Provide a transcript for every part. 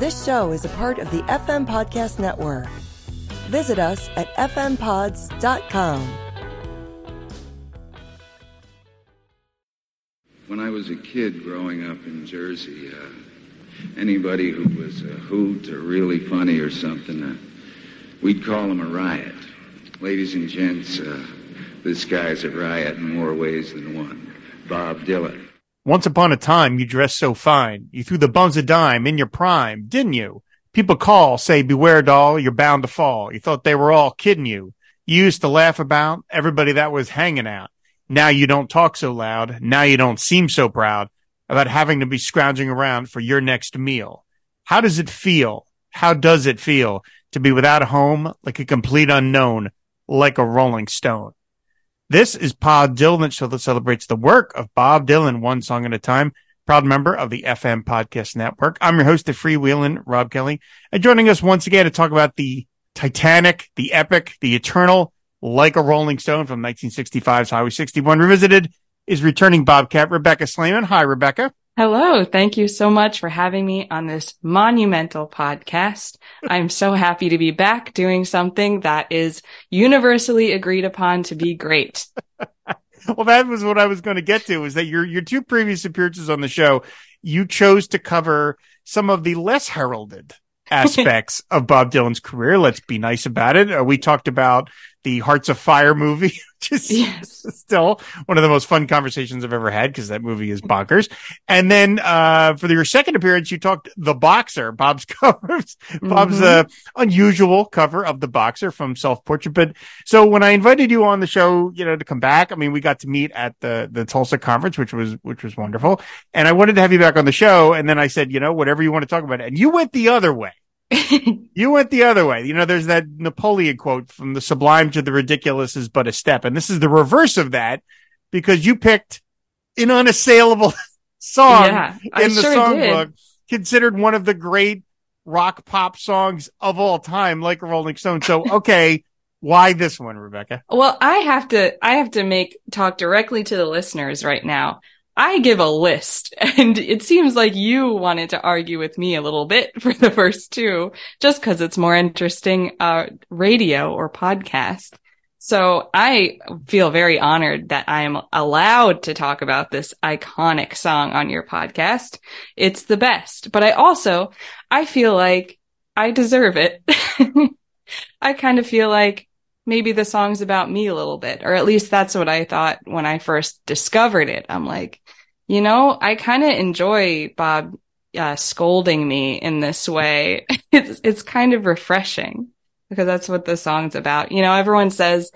This show is a part of the FM Podcast Network. Visit us at fmpods.com. When I was a kid growing up in Jersey, uh, anybody who was a hoot or really funny or something, uh, we'd call him a riot. Ladies and gents, uh, this guy's a riot in more ways than one. Bob Dylan. Once upon a time, you dressed so fine. You threw the bums a dime in your prime, didn't you? People call, say, beware doll, you're bound to fall. You thought they were all kidding you. You used to laugh about everybody that was hanging out. Now you don't talk so loud. Now you don't seem so proud about having to be scrounging around for your next meal. How does it feel? How does it feel to be without a home, like a complete unknown, like a rolling stone? This is Pod Dylan show that celebrates the work of Bob Dylan one song at a time. Proud member of the FM Podcast Network. I'm your host, the freewheeling Rob Kelly, and joining us once again to talk about the Titanic, the epic, the eternal, like a Rolling Stone from 1965's Highway 61 revisited is returning Bobcat Rebecca Slaman. Hi, Rebecca. Hello. Thank you so much for having me on this monumental podcast. I'm so happy to be back doing something that is universally agreed upon to be great. well, that was what I was going to get to is that your, your two previous appearances on the show, you chose to cover some of the less heralded aspects of Bob Dylan's career. Let's be nice about it. Uh, we talked about the Hearts of Fire movie, which is yes. still one of the most fun conversations I've ever had because that movie is bonkers. And then, uh, for your second appearance, you talked The Boxer, Bob's covers, mm-hmm. Bob's, uh, unusual cover of The Boxer from Self Portrait. But so when I invited you on the show, you know, to come back, I mean, we got to meet at the, the Tulsa conference, which was, which was wonderful. And I wanted to have you back on the show. And then I said, you know, whatever you want to talk about. And you went the other way. you went the other way. You know, there's that Napoleon quote from the sublime to the ridiculous is but a step. And this is the reverse of that because you picked an unassailable song yeah, in the sure songbook, considered one of the great rock pop songs of all time, like Rolling Stone. So, okay. why this one, Rebecca? Well, I have to, I have to make talk directly to the listeners right now. I give a list and it seems like you wanted to argue with me a little bit for the first two, just cause it's more interesting, uh, radio or podcast. So I feel very honored that I am allowed to talk about this iconic song on your podcast. It's the best, but I also, I feel like I deserve it. I kind of feel like maybe the song's about me a little bit, or at least that's what I thought when I first discovered it. I'm like, you know, I kind of enjoy Bob uh, scolding me in this way. it's it's kind of refreshing because that's what the song's about. You know, everyone says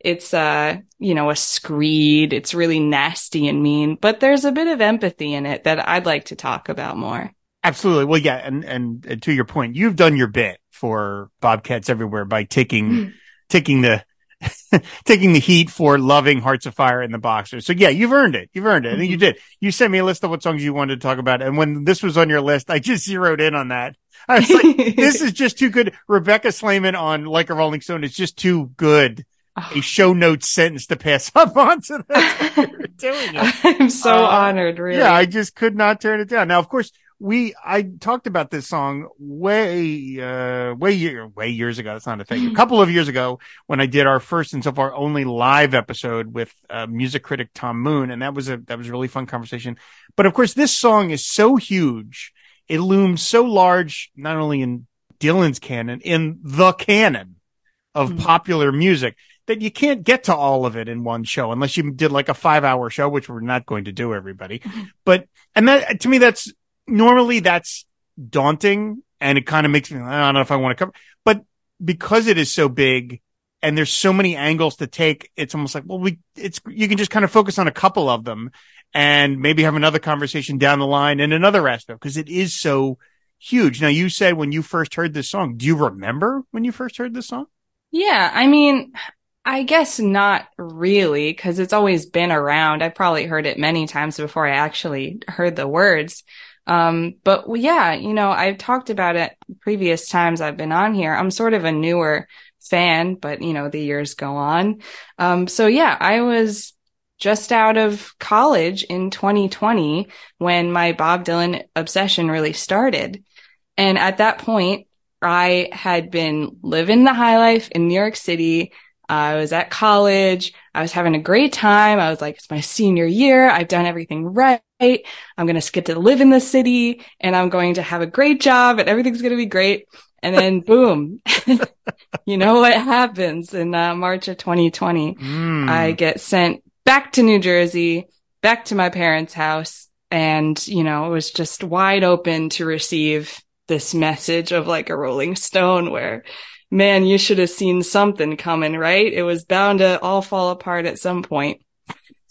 it's uh, you know, a screed. It's really nasty and mean, but there's a bit of empathy in it that I'd like to talk about more. Absolutely. Well, yeah, and and, and to your point, you've done your bit for Bobcats everywhere by taking taking the taking the heat for loving Hearts of Fire and the Boxers. So yeah, you've earned it. You've earned it. I think you mm-hmm. did. You sent me a list of what songs you wanted to talk about. And when this was on your list, I just zeroed in on that. I was like, this is just too good. Rebecca Slaman on Like a Rolling Stone is just too good. A show notes sentence to pass up on to that. I'm so uh, honored, really. Yeah, I just could not turn it down. Now, of course, we I talked about this song way uh way year way years ago. That's not a thing. A couple of years ago when I did our first and so far only live episode with uh, music critic Tom Moon, and that was a that was a really fun conversation. But of course, this song is so huge, it looms so large, not only in Dylan's canon, in the canon of mm-hmm. popular music that you can't get to all of it in one show unless you did like a five hour show, which we're not going to do everybody. Mm-hmm. But, and that to me, that's normally that's daunting and it kind of makes me, I don't know if I want to cover, but because it is so big and there's so many angles to take, it's almost like, well, we, it's, you can just kind of focus on a couple of them and maybe have another conversation down the line in another aspect because it is so huge. Now you said when you first heard this song, do you remember when you first heard this song? Yeah. I mean, I guess not really because it's always been around. I probably heard it many times before I actually heard the words. Um, but yeah, you know, I've talked about it previous times I've been on here. I'm sort of a newer fan, but you know, the years go on. Um, so yeah, I was just out of college in 2020 when my Bob Dylan obsession really started. And at that point, I had been living the high life in New York City. I was at college. I was having a great time. I was like, it's my senior year. I've done everything right. I'm going to get to live in the city and I'm going to have a great job and everything's going to be great. And then boom, you know what happens in uh, March of 2020? Mm. I get sent back to New Jersey, back to my parents' house. And, you know, it was just wide open to receive this message of like a rolling stone where, man, you should have seen something coming, right? It was bound to all fall apart at some point.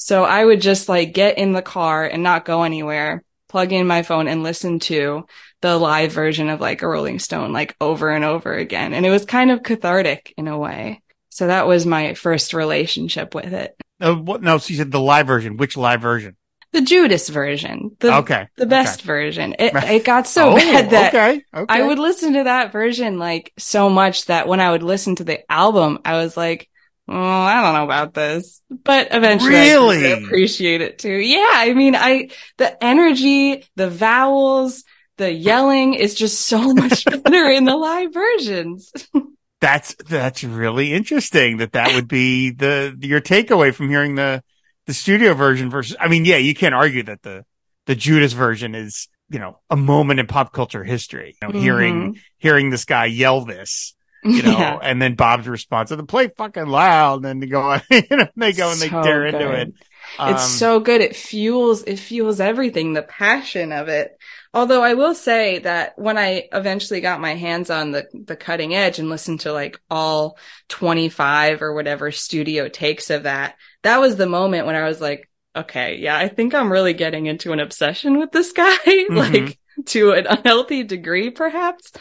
So I would just like get in the car and not go anywhere, plug in my phone and listen to the live version of like a Rolling Stone, like over and over again. And it was kind of cathartic in a way. So that was my first relationship with it. Uh, what, no, she said the live version. Which live version? The Judas version. The, okay. The best okay. version. It, it got so oh, bad that okay. Okay. I would listen to that version like so much that when I would listen to the album, I was like, oh, I don't know about this, but eventually really? I appreciate it too. Yeah. I mean, I, the energy, the vowels, the yelling is just so much better in the live versions. that's, that's really interesting that that would be the, your takeaway from hearing the, the studio version versus, I mean, yeah, you can't argue that the, the Judas version is, you know, a moment in pop culture history, you know, Mm-hmm. hearing, hearing this guy yell this, you know, Yeah. and then Bob's response to the play fucking loud. And then they go, you know, they go and they So tear into it. Um, it's so good. It fuels, it fuels everything, the passion of it. Although I will say that when I eventually got my hands on the, the cutting edge and listened to like all 25 or whatever studio takes of that, that was the moment when I was like, okay, yeah, I think I'm really getting into an obsession with this guy, like to an unhealthy degree, perhaps.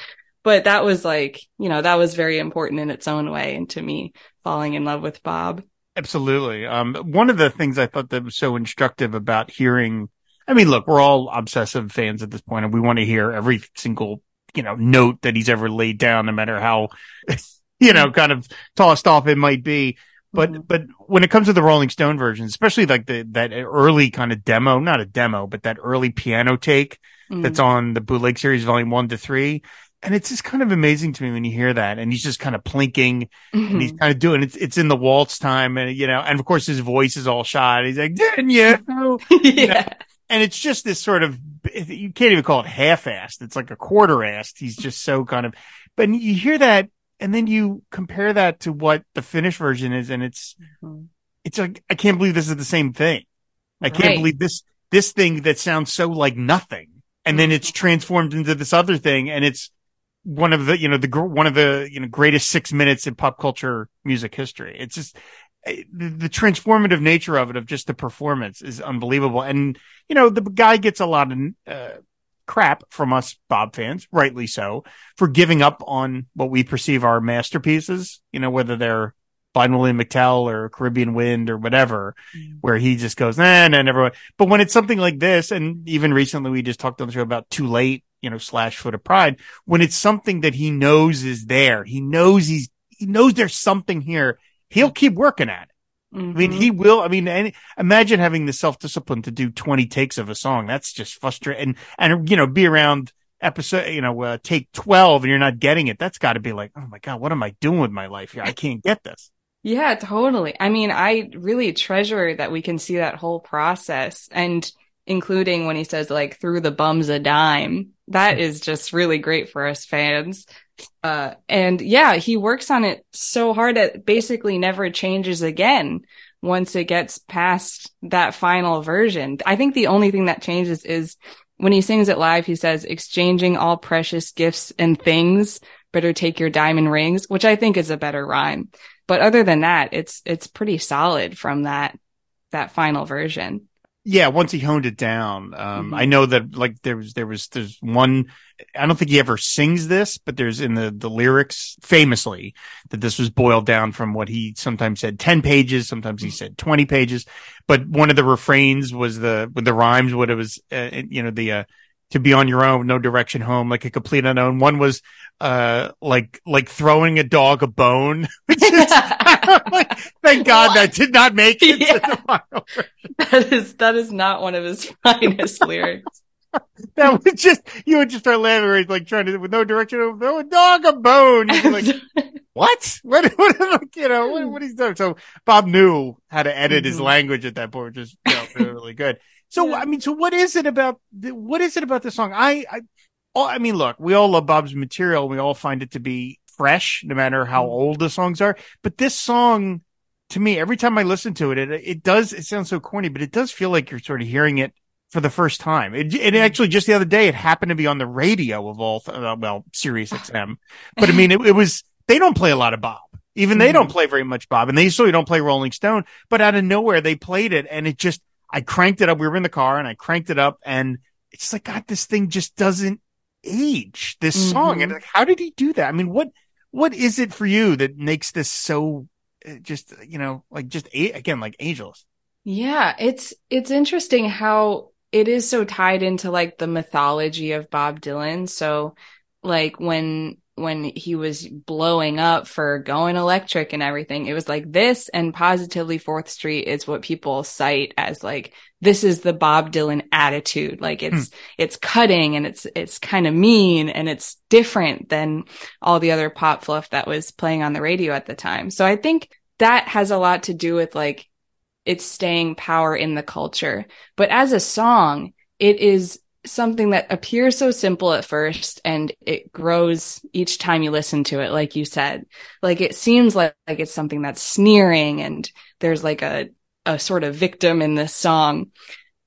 But that was like, you know, that was very important in its own way and to me falling in love with Bob. Absolutely. Um, one of the things I thought that was so instructive about hearing, I mean, look, we're all obsessive fans at this point and we want to hear every single, you know, note that he's ever laid down, no matter how, you know, kind of tossed off it might be. But, Mhm. but when it comes to the Rolling Stone version, especially like the, that early kind of demo, not a demo, but that early piano take Mm. that's on the bootleg series volume one to three. And it's just kind of amazing to me when you hear that and he's just kind of plinking and he's Mhm. kind of doing it's it's in the waltz time and you know and of course his voice is all shot he's like didn't you yeah. and it's just this sort of you can't even call it half-assed it's like a quarter-assed he's just so kind of but you hear that and then you compare that to what the finished version is and it's Mhm. it's like i can't believe this is the same thing i can't believe this this thing that sounds so like nothing and then it's transformed into this other thing and it's one of the you know the one of the you know greatest six minutes in pop culture music history. It's just eh, the, transformative nature of it of just the performance is unbelievable. And you know the guy gets a lot of uh, crap from us bob fans rightly so for giving up on what we perceive are masterpieces you know whether they're Blind Willie McTell or Caribbean Wind or whatever, mm. where he just goes, nah, nah, never. mind." But when it's something like this, and even recently we just talked on the show about Too Late, you know, slash Foot of Pride, when it's something that he knows is there, he knows he's, he knows there's something here, he'll mm. keep working at it. I mean, he mm-hmm. will. I mean, any, imagine having the self discipline to do 20 takes of a song. That's just frustrating. And, and, you know, be around episode, you know, uh, take 12 and you're not getting it. That's got to be like, oh my God, what am I doing with my life here? I can't get this. Yeah, totally. I mean, I really treasure that we can see that whole process and including when he says like threw the bums a dime. That is just really great for us fans. Uh, and yeah, he works on it so hard that basically never changes again once it gets past that final version. I think the only thing that changes is when he sings it live, he says, exchanging all precious gifts and things, better take your diamond rings, which I think is a better rhyme. But other than that, it's it's pretty solid from that that final version. Yeah, once he honed it down, um, Mhm. I know that like there was there was there's one. I don't think he ever sings this, but there's in the the lyrics famously that this was boiled down from what he sometimes said ten pages, sometimes he said twenty pages. But one of the refrains was the with the rhymes, what it was, uh, you know, the uh, to be on your own, no direction home, like a complete unknown. One was uh like like throwing a dog a bone, which is like, thank God that did not make it Yeah. the final That is that is not one of his finest lyrics. that was just you would just start laughing, like trying to with no direction, no dog a bone. Like, what? What? What? You know what, what he's doing? So Bob knew how to edit his Mhm. language at that point, which is you know, really good. So Yeah. I mean, so what is it about? the- What is it about this song? I, I, oh, I mean, look, we all love Bob's material. We all find it to be fresh, no matter how Mhm. old the songs are. But this song, to me, every time I listen to it, it it does. It sounds so corny, but it does feel like you're sort of hearing it for the first time. It, it actually just the other day, it happened to be on the radio of all, th- uh, well, Sirius XM. But I mean, it, it was, they don't play a lot of Bob. Even they don't play very much Bob and they certainly don't play Rolling Stone, but out of nowhere they played it and it just, I cranked it up. We were in the car and I cranked it up and it's like, God, this thing just doesn't age this song. Mhm. And like, how did he do that? I mean, what, what is it for you that makes this so uh, just, you know, like just a- again, like angels? Yeah, it's it's interesting how it is so tied into like the mythology of Bob Dylan. So like when when he was blowing up for going electric and everything, it was like this and positively Fourth Street is what people cite as like this is the Bob Dylan attitude. Like it's hmm. it's cutting and it's it's kind of mean and it's different than all the other pop fluff that was playing on the radio at the time. So I think that has a lot to do with like its staying power in the culture. But as a song, it is something that appears so simple at first and it grows each time you listen to it, like you said. Like it seems like, like it's something that's sneering and there's like a, a sort of victim in this song.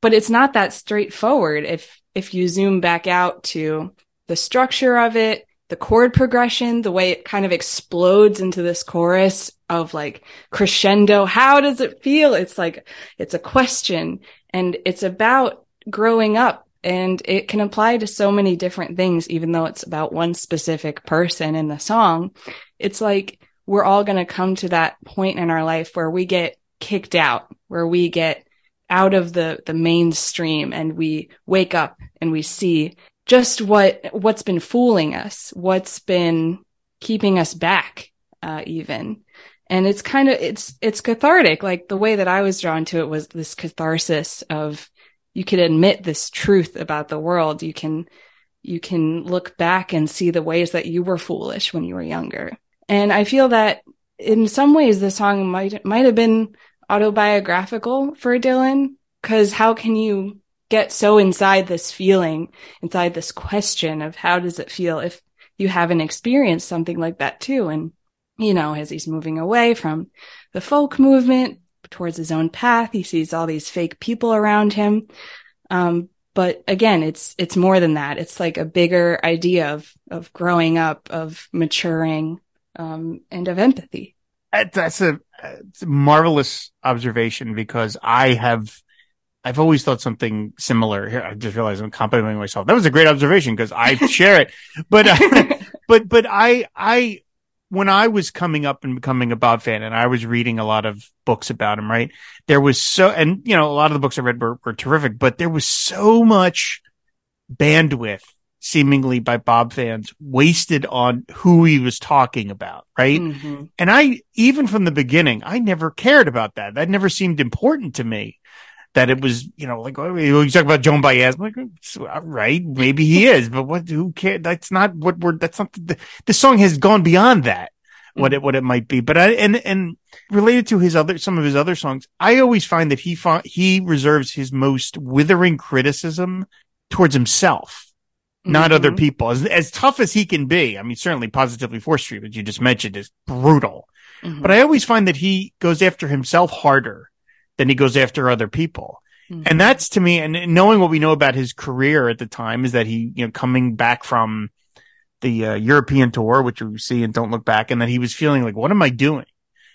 But it's not that straightforward if if you zoom back out to the structure of it, the chord progression, the way it kind of explodes into this chorus of like crescendo. How does it feel? It's like, it's a question and it's about growing up and it can apply to so many different things, even though it's about one specific person in the song. It's like we're all going to come to that point in our life where we get kicked out, where we get out of the, the mainstream and we wake up and we see just what, what's been fooling us, what's been keeping us back, uh, even. And it's kind of, it's, it's cathartic. Like the way that I was drawn to it was this catharsis of you can admit this truth about the world. You can, you can look back and see the ways that you were foolish when you were younger. And I feel that in some ways the song might, might have been autobiographical for Dylan. Cause how can you get so inside this feeling, inside this question of how does it feel if you haven't experienced something like that too? And, you know, as he's moving away from the folk movement towards his own path, he sees all these fake people around him. Um, but again, it's, it's more than that. It's like a bigger idea of, of growing up, of maturing, um, and of empathy. That's a, a marvelous observation because I have, I've always thought something similar. Here, I just realized I'm complimenting myself. That was a great observation because I share it. But, uh, but, but I, I, when I was coming up and becoming a Bob fan and I was reading a lot of books about him, right? There was so, and you know, a lot of the books I read were, were terrific, but there was so much bandwidth seemingly by Bob fans wasted on who he was talking about, right? Mhm. And I, even from the beginning, I never cared about that. That never seemed important to me. That it was, you know, like, oh, you talk about Joan Baez. I'm like, all right, maybe he is, but what, who cares? That's not what we're, that's not, the, the song has gone beyond that, what it, what it might be. But I, and, and related to his other, some of his other songs, I always find that he, fi- he reserves his most withering criticism towards himself not other Mhm. people. As, as tough as he can be, I mean, certainly positively Fourth Street, as you just mentioned, is brutal. Mhm. But I always find that he goes after himself harder than he goes after other people. Mhm. And that's to me, and knowing what we know about his career at the time is that he, you know, coming back from the uh, European tour, which we see and Don't Look Back, and that he was feeling like, what am I doing?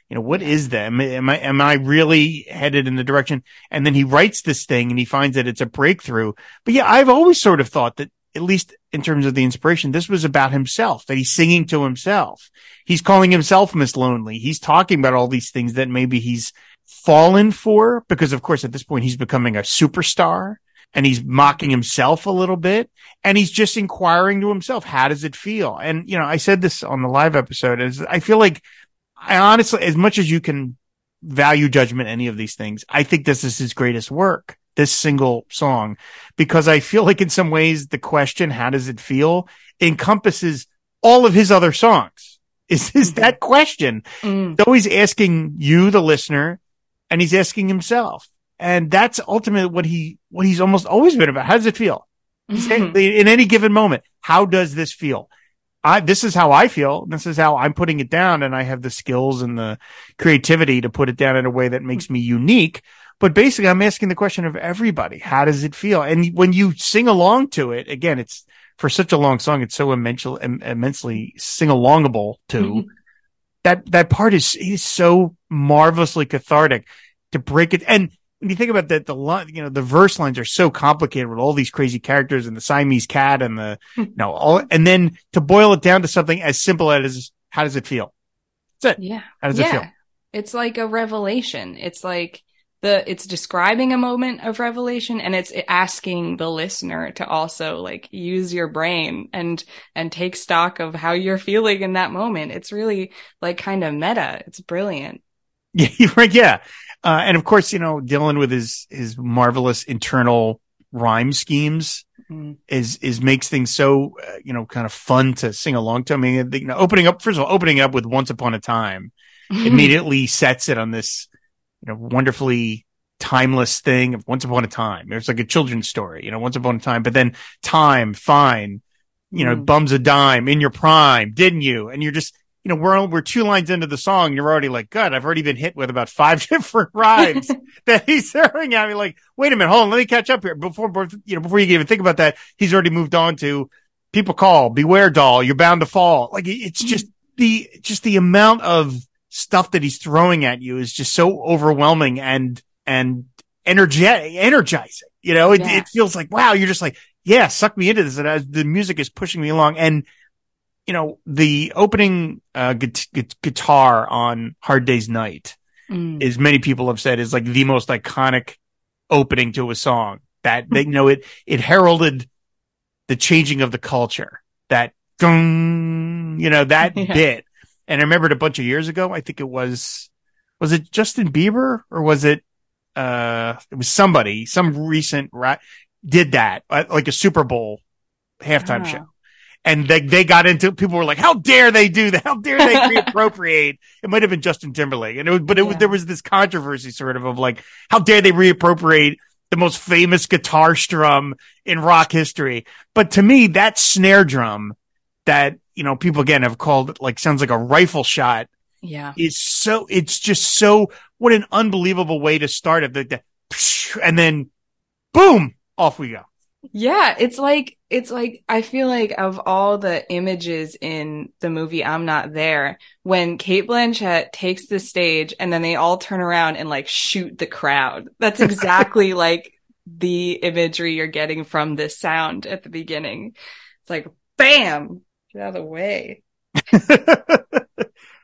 You know, what is that? Am, am I, am I really headed in the direction? And then he writes this thing and he finds that it's a breakthrough. But yeah, I've always sort of thought that at least in terms of the inspiration, this was about himself, that he's singing to himself. He's calling himself Miss Lonely. He's talking about all these things that maybe he's fallen for because of course at this point he's becoming a superstar and he's mocking himself a little bit and he's just inquiring to himself, how does it feel? And, you know, I said this on the live episode is I feel like I honestly, as much as you can value judgment, any of these things, I think this is his greatest work this single song because I feel like in some ways the question, how does it feel encompasses all of his other songs. Is, is Mm-hmm. that question? Mm. He's asking you, the listener, and he's asking himself. And that's ultimately what he, what he's almost always been about. How does it feel? Mhm. in any given moment. How does this feel? I, this is how I feel. This is how I'm putting it down. And I have the skills and the creativity to put it down in a way that makes me unique. But basically, I'm asking the question of everybody. How does it feel? And when you sing along to it, again, it's for such a long song. It's so immensely, immensely sing alongable to Mhm. That, that part is, is so marvelously cathartic to break it. And when you think about that, the line, you know, the verse lines are so complicated with all these crazy characters and the Siamese cat and the, you know, all, and then to boil it down to something as simple as how does it feel? That's it. Yeah. How does it feel? It's like a revelation. It's like the, it's describing a moment of revelation and it's asking the listener to also like use your brain and, and take stock of how you're feeling in that moment. It's really like kind of meta. It's brilliant. Yeah, right. Yeah. Uh, and of course, you know, Dylan with his, his marvelous internal rhyme schemes Mm. is, is makes things so, uh, you know, kind of fun to sing along to. I mean, you know, opening up, first of all, opening up with once upon a time immediately sets it on this, you know, wonderfully timeless thing of once upon a time. It's like a children's story, you know, once upon a time, but then time, fine, you know, Mm. bums a dime in your prime, didn't you? And you're just, you know, we're, we're two lines into the song. You're already like, God, I've already been hit with about five different rhymes that he's throwing at me. Like, wait a minute, hold on, let me catch up here. Before, before- you know, before you can even think about that, he's already moved on to people call, beware doll, you're bound to fall. Like, it's just the, just the amount of stuff that he's throwing at you is just so overwhelming and, and energetic, energizing. You know, it, Yeah. it feels like, wow, you're just like, yeah, suck me into this. And as the music is pushing me along and, you know, the opening, uh, gu- gu- guitar on Hard Day's Night Mm. is many people have said is like the most iconic opening to a song that they you know it, it heralded the changing of the culture that gung, you know, that Yeah. bit. And I remembered a bunch of years ago, I think it was, was it Justin Bieber or was it, uh, it was somebody, some recent did that, like a Super Bowl halftime Ah. show. And they, they got into, people were like, how dare they do that? How dare they reappropriate? It might have been Justin Timberlake. And it was, but it was, there was this controversy sort of of like, how dare they reappropriate the most famous guitar strum in rock history? But to me, that snare drum that, you know, people again have called it like, sounds like a rifle shot Yeah. It's so, it's just so, what an unbelievable way to start it. The, the, and then boom, off we go. Yeah, it's like it's like I feel like of all the images in the movie I'm Not There, when Cate Blanchett takes the stage and then they all turn around and like shoot the crowd. That's exactly like the imagery you're getting from this sound at the beginning. It's like bam, get out of the way.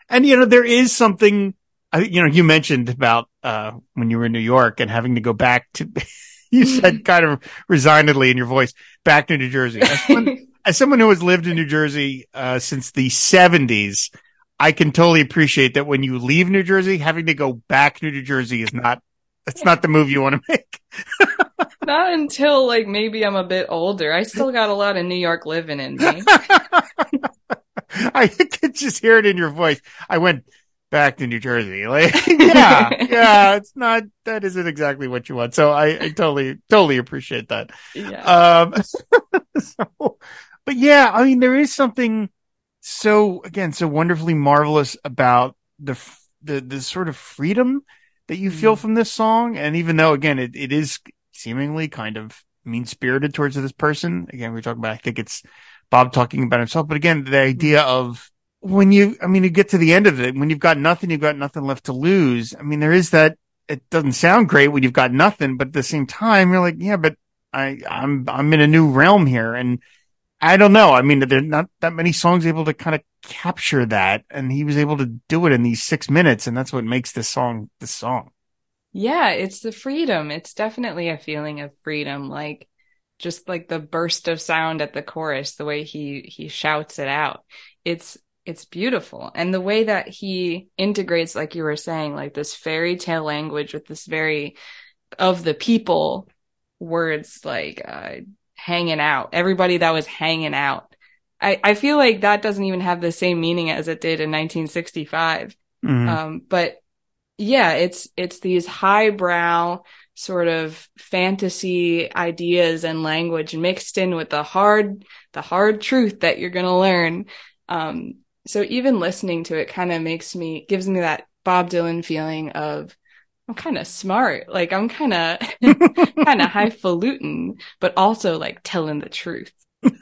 and you know, there is something, I you know, you mentioned about, uh, when you were in New York and having to go back to, you said kind of resignedly in your voice, back to New Jersey. As someone, as someone who has lived in New Jersey, uh, since the seventies, I can totally appreciate that when you leave New Jersey, having to go back to New Jersey is not, that's not the move you want to make. Not until like maybe I'm a bit older. I still got a lot of New York living in me. I could just hear it in your voice. I went back to New Jersey. Like, yeah, yeah, it's not, that isn't exactly what you want. So I, I totally, totally appreciate that. Yeah. Um, so, but yeah, I mean, there is something so, again, so wonderfully marvelous about the, the, the sort of freedom that you feel Mhm. from this song. And even though, again, it, it is seemingly kind of mean spirited towards this person, again, we're talking about, I think it's Bob talking about himself, but again, the idea of when you, I mean, you get to the end of it, when you've got nothing, you've got nothing left to lose. I mean, there is that, it doesn't sound great when you've got nothing, but at the same time, you're like, yeah, but I, I'm, I'm in a new realm here. And I don't know. I mean, there are not that many songs able to kind of capture that. And he was able to do it in these six minutes. And that's what makes this song, this song. Yeah, it's the freedom. It's definitely a feeling of freedom, like just like the burst of sound at the chorus, the way he he shouts it out. It's it's beautiful. And the way that he integrates like you were saying, like this fairy tale language with this very of the people words like uh, hanging out, everybody that was hanging out. I, I feel like that doesn't even have the same meaning as it did in 1965. Mhm. Um, but yeah, it's, it's these highbrow sort of fantasy ideas and language mixed in with the hard, the hard truth that you're going to learn. Um, so even listening to it kind of makes me, gives me that Bob Dylan feeling of, I'm kind of smart. Like I'm kind of, kind of highfalutin, but also like telling the truth.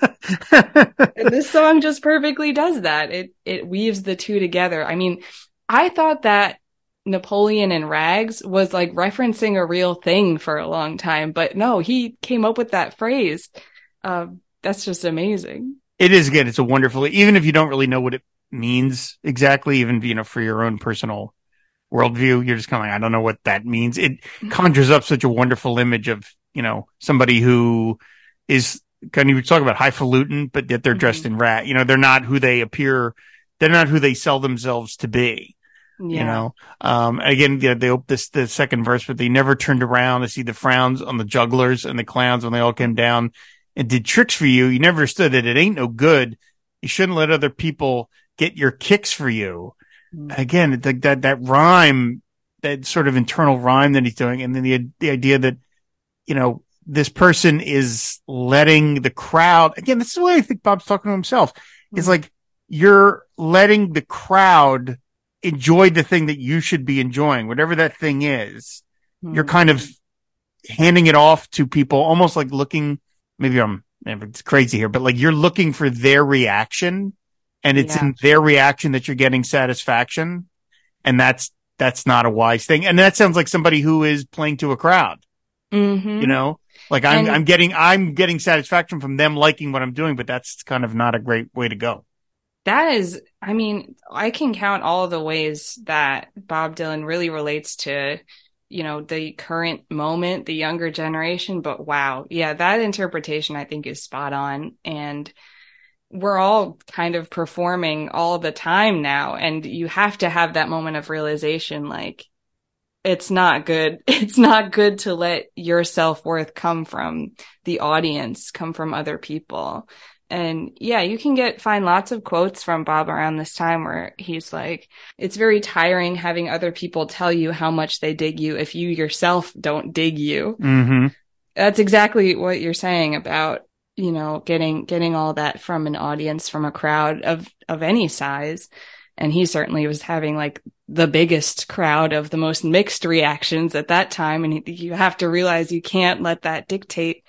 And this song just perfectly does that. It it weaves the two together. I mean, I thought that Napoleon in Rags was like referencing a real thing for a long time, but no, he came up with that phrase. Um, that's just amazing. it is good. It's a wonderful, even if you don't really know what it means exactly, even, you know, for your own personal worldview, you're just kind of like, I don't know what that means. It conjures up such a wonderful image of, you know, somebody who is kind of, you talk about highfalutin, but yet they're dressed in rat, you know, they're not who they appear. They're not who they sell themselves to be. Yeah. you know um again they open this the second verse but they never turned around to see the frowns on the jugglers and the clowns when they all came down and did tricks for you you never understood that it ain't no good you shouldn't let other people get your kicks for you Mm. again the, that that rhyme that sort of internal rhyme that he's doing and then the the idea that you know this person is letting the crowd again this is the way i think bob's talking to himself it's Mhm. like you're letting the crowd enjoy the thing that you should be enjoying, whatever that thing is. You're Mm. kind of handing it off to people, almost like looking, maybe I'm, it's crazy here, but like you're looking for their reaction and it's Yeah. in their reaction that you're getting satisfaction. And that's, that's not a wise thing. And that sounds like somebody who is playing to a crowd, Mhm. you know, like I'm, And- I'm getting, I'm getting satisfaction from them liking what I'm doing, but that's kind of not a great way to go. That is, I mean, I can count all the ways that Bob Dylan really relates to, you know, the current moment, the younger generation. But wow, yeah, that interpretation I think is spot on. And we're all kind of performing all the time now. And you have to have that moment of realization like, it's not good. It's not good to let your self worth come from the audience, come from other people. And yeah, you can get find lots of quotes from Bob around this time where he's like, it's very tiring having other people tell you how much they dig you if you yourself don't dig you. Mm-hmm. That's exactly what you're saying about, you know, getting getting all that from an audience, from a crowd of of any size. And he certainly was having like the biggest crowd of the most mixed reactions at that time. And you have to realize you can't let that dictate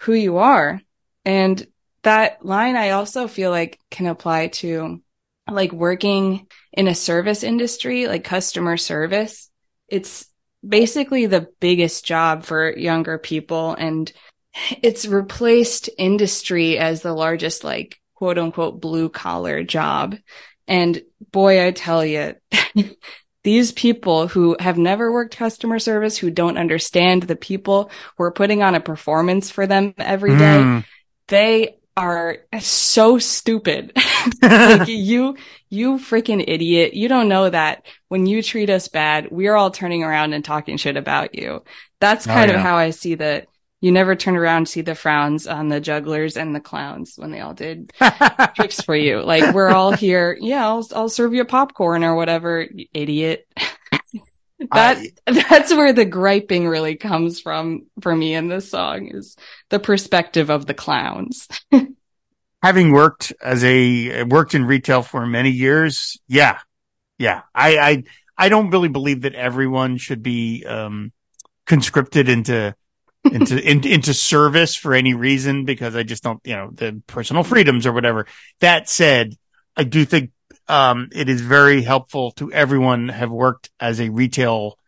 who you are. And that line I also feel like can apply to like working in a service industry, like customer service. It's basically the biggest job for younger people and it's replaced industry as the largest like quote unquote blue collar job. And boy, I tell you, these people who have never worked customer service, who don't understand the people who are putting on a performance for them every day, Mm. they are so stupid. like you, you freaking idiot. You don't know that when you treat us bad, we're all turning around and talking shit about you. That's Oh, kind yeah. of how I see that. You never turn around to see the frowns on the jugglers and the clowns when they all did tricks for you. Like we're all here. Yeah, I'll, I'll serve you popcorn or whatever, you idiot. That I- that's where the griping really comes from for me in this song is the perspective of the clowns. having worked as a worked in retail for many years, yeah, yeah, I I I don't really believe that everyone should be um conscripted into into in, into service for any reason because I just don't you know the personal freedoms or whatever. That said, I do think um it is very helpful to everyone have worked as a retail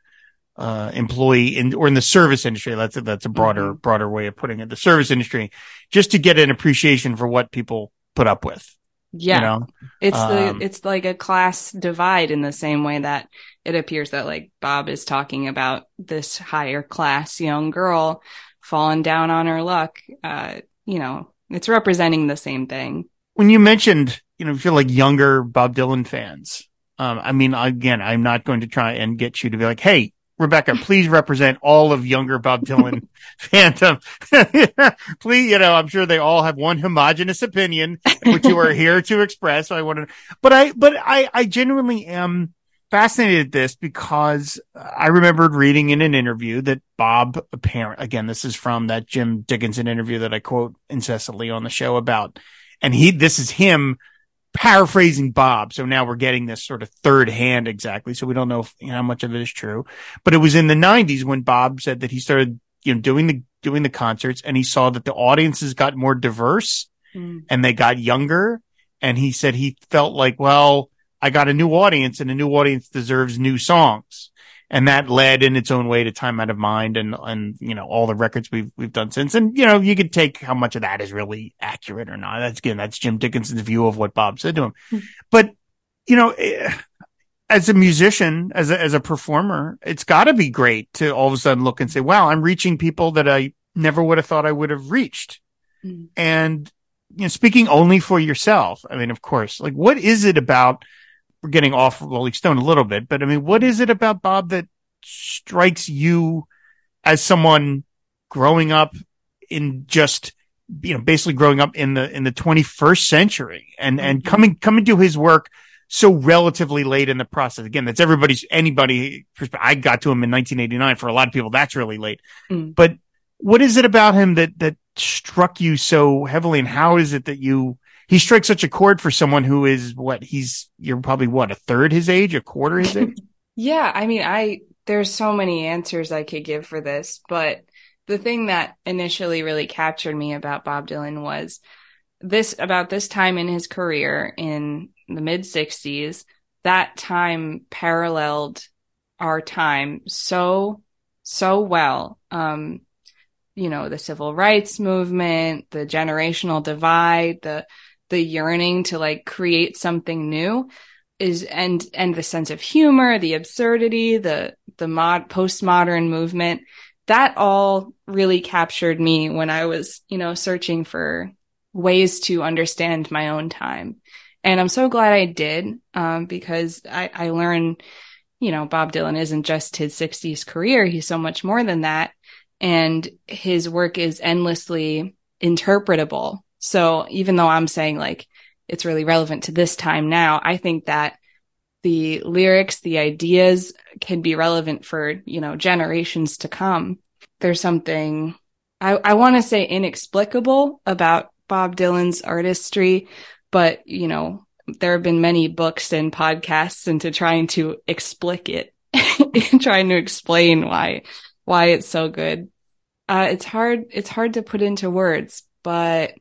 uh employee in or in the service industry that's a, that's a broader broader way of putting it the service industry just to get an appreciation for what people put up with Yeah. you know It's Um, the it's like a class divide in the same way that it appears that like Bob is talking about this higher class young girl falling down on her luck. Uh, you know, it's representing the same thing. When you mentioned you know if you're like younger bob dylan fans um i mean again i'm not going to try and get you to be like hey Rebecca, please represent all of younger Bob Dylan fandom. please, you know, I'm sure they all have one homogenous opinion, which you are here to express. So I want to, but I, but I, I genuinely am fascinated at this because I remembered reading in an interview that Bob apparent, again, this is from that Jim Dickinson interview that I quote incessantly on the show about, and he, this is him paraphrasing Bob. So now we're getting this sort of third hand exactly. So we don't know, if, you know how much of it is true, but it was in the nineties when Bob said that he started, you know, doing the, doing the concerts and he saw that the audiences got more diverse mm. and they got younger. And he said he felt like, well, I got a new audience and a new audience deserves new songs and that led in its own way to time out of mind and and you know all the records we've we've done since and you know you could take how much of that is really accurate or not that's again that's jim dickinson's view of what bob said to him mm-hmm. but you know eh, as a musician as a as a performer it's got to be great to all of a sudden look and say wow i'm reaching people that i never would have thought i would have reached mm-hmm. and you know speaking only for yourself i mean of course like what is it about we're getting off Rolling Stone a little bit, but I mean, what is it about Bob that strikes you as someone growing up in just, you know, basically growing up in the, in the 21st century and, and mm-hmm. coming, coming to his work so relatively late in the process. Again, that's everybody's, anybody, I got to him in 1989. For a lot of people, that's really late. Mm. But what is it about him that, that struck you so heavily and how is it that you, he strikes such a chord for someone who is what he's you're probably what a third his age, a quarter his age. yeah, I mean, I there's so many answers I could give for this, but the thing that initially really captured me about Bob Dylan was this about this time in his career in the mid 60s that time paralleled our time so so well um you know the civil rights movement the generational divide the the yearning to like create something new is and and the sense of humor the absurdity the the mod postmodern movement that all really captured me when i was you know searching for ways to understand my own time. And i'm so glad i did um, because i i learned you know bob dylan isn't just his 60s career he's so much more than that. And his work is endlessly interpretable so even though I'm saying like it's really relevant to this time now, I think that the lyrics, the ideas can be relevant for, you know, generations to come. There's something I, I want to say inexplicable about Bob Dylan's artistry, but you know, there have been many books and podcasts into trying to explic it, trying to explain why, why it's so good. Uh, it's hard, it's hard to put into words, but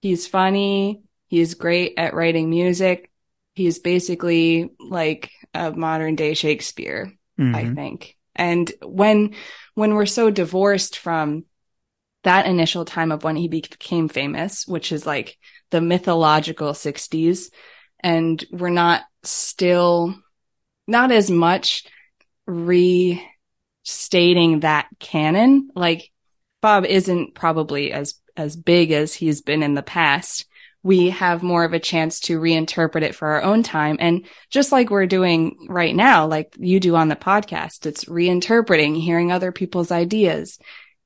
He's funny. He's great at writing music. He's basically like a modern day Shakespeare, mm-hmm. I think. And when, when we're so divorced from that initial time of when he became famous, which is like the mythological 60s, and we're not still, not as much restating that canon. Like Bob isn't probably as as big as he's been in the past, we have more of a chance to reinterpret it for our own time. And just like we're doing right now, like you do on the podcast, it's reinterpreting, hearing other people's ideas.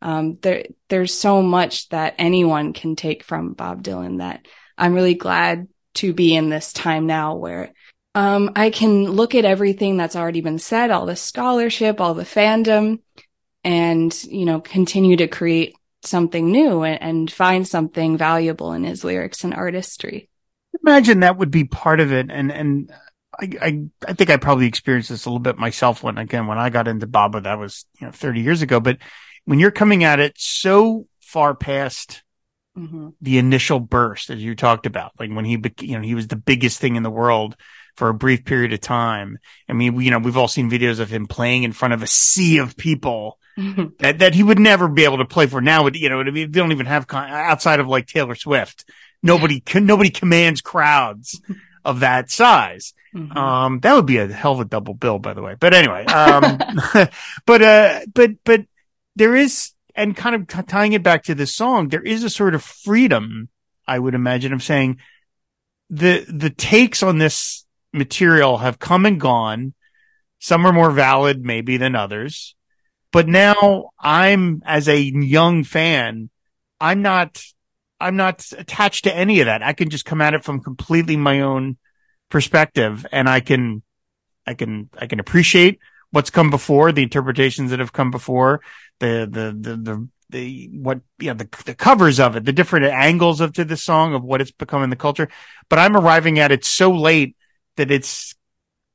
Um, there, there's so much that anyone can take from Bob Dylan that I'm really glad to be in this time now where um, I can look at everything that's already been said, all the scholarship, all the fandom, and, you know, continue to create something new and, and find something valuable in his lyrics and artistry. Imagine that would be part of it. And, and I, I, I think I probably experienced this a little bit myself when, again, when I got into Baba, that was, you know, 30 years ago. But when you're coming at it so far past mm-hmm. the initial burst, as you talked about, like when he, you know, he was the biggest thing in the world for a brief period of time. I mean, we, you know, we've all seen videos of him playing in front of a sea of people that that he would never be able to play for now. You know, they don't even have con- outside of like Taylor Swift. Nobody can nobody commands crowds of that size. Mm-hmm. Um, that would be a hell of a double bill, by the way. But anyway, um, but uh, but but there is, and kind of tying it back to this song, there is a sort of freedom, I would imagine, of saying the the takes on this material have come and gone Some are more valid maybe than others. But now I'm as a young fan, I'm not I'm not attached to any of that. I can just come at it from completely my own perspective and I can I can I can appreciate what's come before, the interpretations that have come before, the the the the, the what you know the the covers of it, the different angles of to the song of what it's become in the culture. But I'm arriving at it so late that it's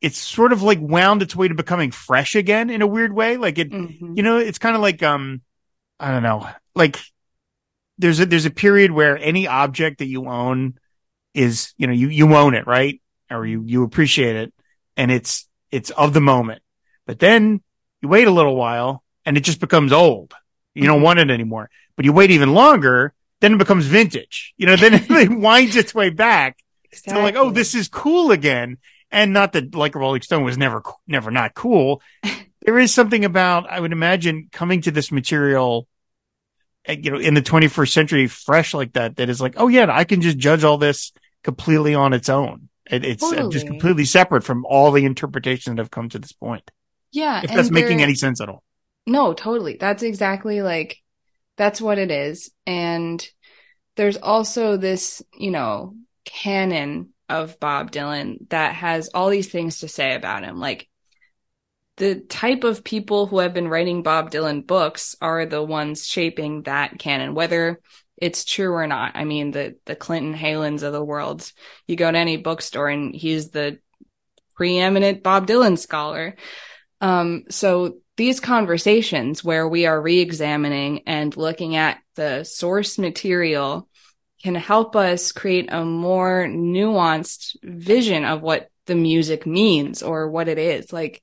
it's sort of like wound its way to becoming fresh again in a weird way. Like it, Mhm. you know, it's kind of like um, I don't know, like there's a there's a period where any object that you own is you know you you own it right? Or you you appreciate it and it's it's of the moment. But then you wait a little while and it just becomes old. You don't Mhm. want it anymore. But you wait even longer then it becomes vintage. You know then it winds its way back to like oh this is cool again and not that like rolling stone was never never not cool there is something about i would imagine coming to this material uh, you know in the 21st century fresh like that that is like oh yeah i can just judge all this completely on its own it, it's uh, just completely separate from all the interpretations that have come to this point Yeah. if that's making any sense at all No, totally. That's exactly like, that's what it is. And there's also this, you know, canon of Bob Dylan that has all these things to say about him. Like, the type of people who have been writing Bob Dylan books are the ones shaping that canon, whether it's true or not. I mean, the, the Clinton Heylins of the world, you go to any bookstore and he's the preeminent Bob Dylan scholar. Um, so these conversations where we are re-examining and looking at the source material can help us create a more nuanced vision of what the music means or what it is. Like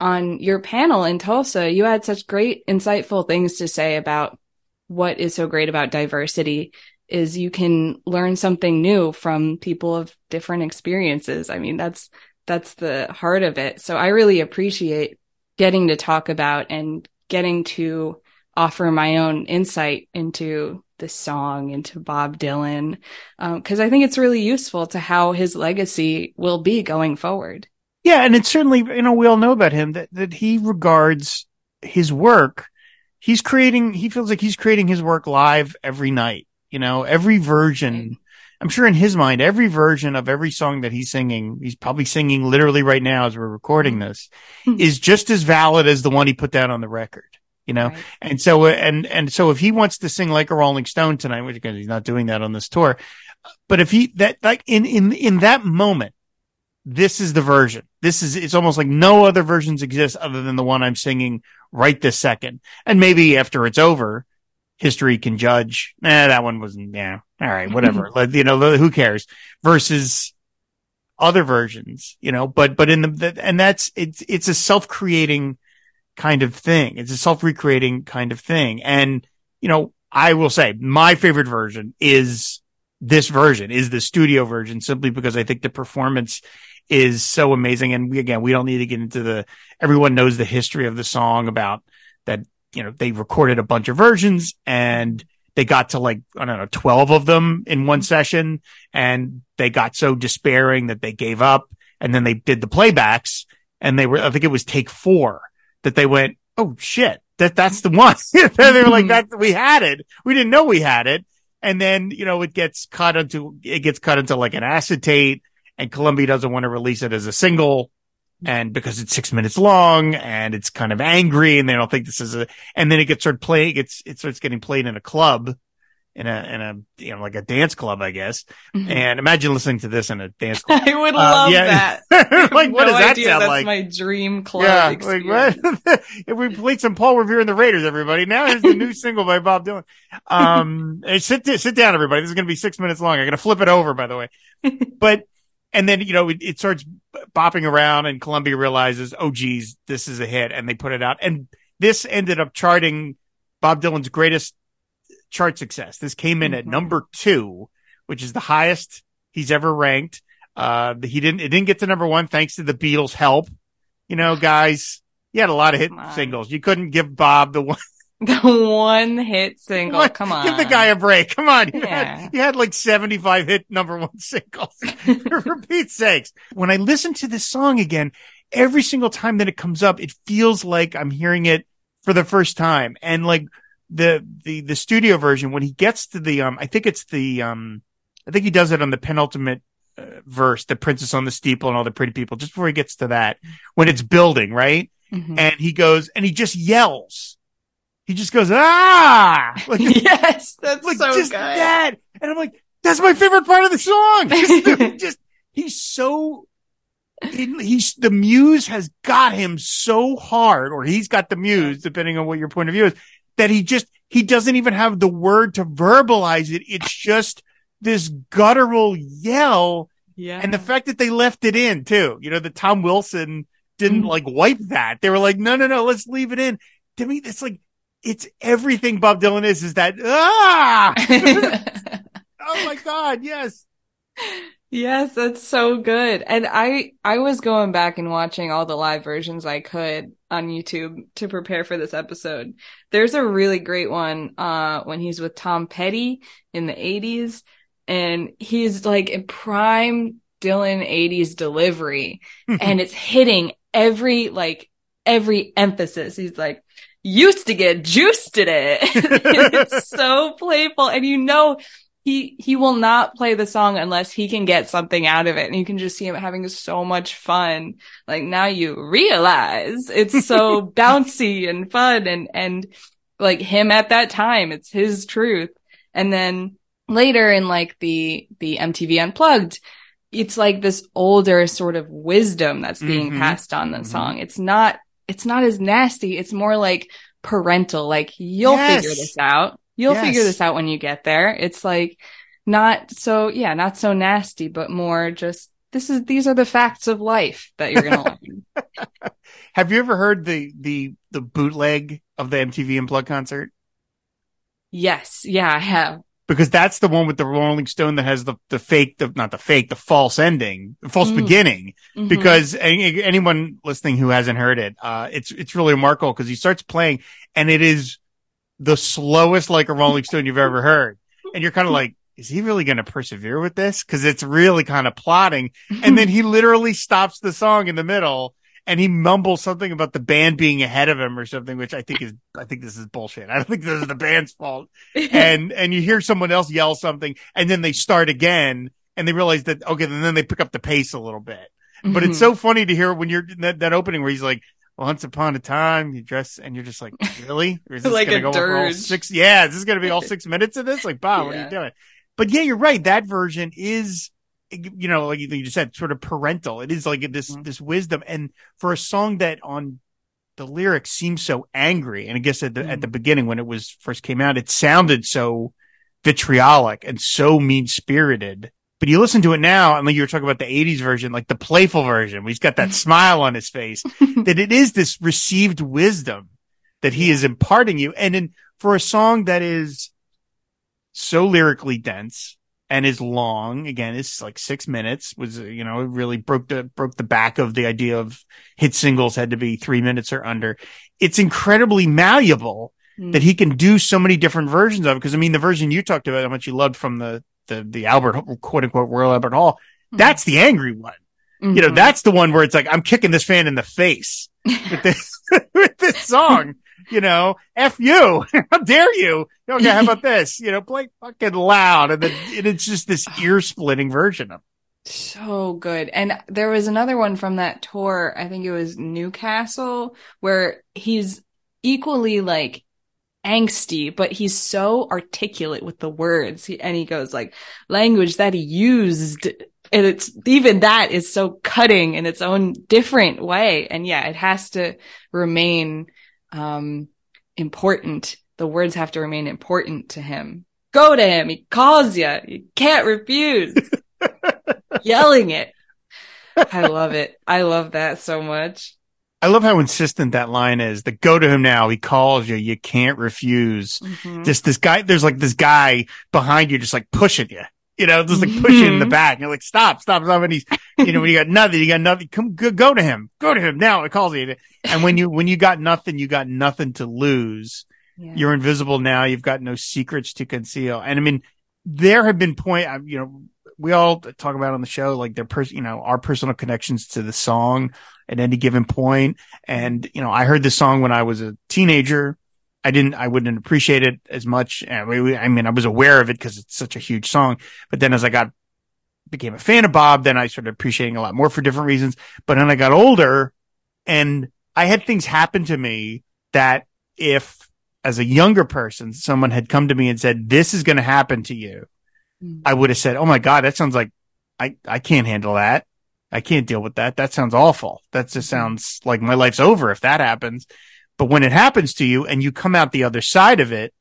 on your panel in Tulsa, you had such great, insightful things to say about what is so great about diversity is you can learn something new from people of different experiences. I mean, that's, that's the heart of it. So I really appreciate getting to talk about and getting to offer my own insight into the song, into Bob Dylan, because I think it's really useful to how his legacy will be going forward. Yeah, and it's certainly you know we all know about him that that he regards his work. He's creating. He feels like he's creating his work live every night. You know, every version. I'm sure in his mind, every version of every song that he's singing, he's probably singing literally right now as we're recording this, Mhm. is just as valid as the one he put down on the record. You know, Right. and so, and, and so if he wants to sing like a Rolling Stone tonight, which again, he's not doing that on this tour, but if he, that, like in, in, in that moment, this is the version. This is, it's almost like no other versions exist other than the one I'm singing right this second. And maybe after it's over, history can judge, eh, that one wasn't, yeah, all right, whatever. like, you know, who cares versus other versions, you know, but, but in the, and that's, it's, it's a self-creating kind of thing. It's a self-recreating kind of thing. And, you know, I will say my favorite version is this version, is the studio version, simply because I think the performance is so amazing. And we, again, we don't need to get into the, everyone knows the history of the song about that, you know, they recorded a bunch of versions and they got to like, I don't know, 12 of them in one session and they got so despairing that they gave up and then they did the playbacks and they were, I think it was take four that they went, Oh shit, that, that's the one. they were like, hmm. that, we had it. We didn't know we had it. And then, you know, it gets cut into, it gets cut into like an acetate and Columbia doesn't want to release it as a single. And because it's six minutes long and it's kind of angry and they don't think this is a, and then it gets started playing, it gets, it starts getting played in a club, in a, in a, you know, like a dance club, I guess. Mhm. And imagine listening to this in a dance club. I would Uh, love yeah. that. Like, what no does that idea. sound That's like? my dream club yeah, like what? if we played some Paul Revere and the Raiders, everybody. Now here's the new single by Bob Dylan. Um, hey, sit sit down, everybody. This is going to be six minutes long. I'm going to flip it over, by the way. But and then you know it, it starts bopping around, and Columbia realizes, oh geez, this is a hit, and they put it out. And this ended up charting Bob Dylan's greatest chart success. This came in at Mhm. number two, which is the highest he's ever ranked. Uh, he didn't, it didn't get to number one thanks to the Beatles help. You know, guys, you had a lot of hit Come on. singles. You couldn't give Bob the one. The one hit single. What? Come on. Give the guy a break. Come on. You, Yeah. had, you had like 75 hit number one singles for Pete's sakes. When I listen to this song again, every single time that it comes up, it feels like I'm hearing it for the first time. And like the, the, the studio version, when he gets to the, um, I think it's the, um, I think he does it on the penultimate uh, verse, the princess on the steeple and all the pretty people, just before he gets to that, when it's building, right? Mhm. And he goes, and he just yells. He just goes, ah! Like, yes, that's like so just good. that. And I'm like, that's my favorite part of the song. Just, just he's so he- he's the muse has got him so hard, or he's got the muse, depending on what your point of view is, that he just he doesn't even have the word to verbalize it. It's just this guttural yell, Yeah. and the fact that they left it in too. You know, that Tom Wilson didn't Mhm. like wipe that. They were like, no, no, no, let's leave it in. To me, it's like it's everything Bob Dylan is. Is that ah? oh my god, yes. Yes, that's so good. And I I was going back and watching all the live versions I could on YouTube to prepare for this episode. There's a really great one uh when he's with Tom Petty in the 80s and he's like in prime Dylan 80s delivery and it's hitting every like every emphasis. He's like used to get juiced today. it's so playful and you know he he will not play the song unless he can get something out of it and you can just see him having so much fun like now you realize it's so bouncy and fun and and like him at that time it's his truth and then later in like the the MTV unplugged it's like this older sort of wisdom that's being Mhm. passed on the Mhm. song it's not it's not as nasty it's more like parental like you'll Yes. figure this out You'll Yes. figure this out when you get there. It's like not so, yeah, not so nasty, but more just this is these are the facts of life that you're gonna learn. Have you ever heard the the the bootleg of the MTV Unplugged concert? Yes, yeah, I have. Because that's the one with the Rolling Stone that has the the fake, the not the fake, the false ending, the false Mm. beginning. Mhm. Because any, anyone listening who hasn't heard it, uh, it's it's really remarkable because he starts playing and it is the slowest like a Rolling Stone you've ever heard, and you're kind of like, is he really going to persevere with this? Because it's really kind of plotting. And then he literally stops the song in the middle and he mumbles something about the band being ahead of him or something, which I think is, I think this is bullshit. I don't think this is the band's fault. And, and you hear someone else yell something and then they start again and they realize that, okay, and then they pick up the pace a little bit. But Mhm. it's so funny to hear when you're that, that opening where he's like, once upon a time, you dress, and you're just like, really? Or is this Like gonna a go dirge. six? Yeah, is this going to be all six minutes of this? Like, Bob, what are you doing? But yeah, you're right. That version is, you know, like you just said, sort of parental. It is like this, Mhm. this wisdom. And for a song that on the lyrics seems so angry, and I guess at the, at the beginning when it was first came out, it sounded so vitriolic and so mean spirited. But you listen to it now, and like you were talking about the 80s version, like the playful version, where he's got that smile on his face, that it is this received wisdom that he is imparting you. And in, for a song that is so lyrically dense and is long, again, it's like six minutes was, uh, you know, it really broke the, broke the back of the idea of hit singles had to be three minutes or under. It's incredibly malleable Mm. that he can do so many different versions of. It. Because I mean, the version you talked about, how much you loved from the, the, the Albert, quote unquote, Royal Albert Hall, that's the angry one. You know, Mhm. that's the one where it's like, I'm kicking this fan in the face with this, with this song, you know, F you. How dare you? Okay. How about this? You know, play fucking loud. And then and it's just this ear splitting version of So good. And there was another one from that tour, I think it was Newcastle, where he's equally like angsty, but he's so articulate with the words. He, and he goes like language that he used. And it's even that is so cutting in its own different way. And yeah, it has to remain, um, important. The words have to remain important to him. Go to him. He calls you. You can't refuse yelling it. I love it. I love that so much. I love how insistent that line is. The go to him now. He calls you. You can't refuse. Mhm. Just this guy, there's like this guy behind you, just like pushing you, you know, just like pushing you in the Mhm. back. You're like, stop, stop, stop. And he's, you know, when you got nothing, you got nothing. Come, go, go to him. Go to him now. It calls you. And when you, when you got nothing, you got nothing to lose. Yeah. You're invisible now. You've got no secrets to conceal. And I mean, there have been point, you know, we all talk about on the show, like their person, you know, our personal connections to the song at any given point. And, you know, I heard this song when I was a teenager. I didn't, I wouldn't appreciate it as much. I mean, I was aware of it because it's such a huge song. But then as I got, became a fan of Bob, then I started appreciating a lot more for different reasons. But then I got older and I had things happen to me that if as a younger person, someone had come to me and said, this is going to happen to you. Mm-hmm. I would have said, Oh my God, that sounds like I, I can't handle that. I can't deal with that. That sounds awful. That just mm-hmm. sounds like my life's over if that happens. But when it happens to you and you come out the other side of it,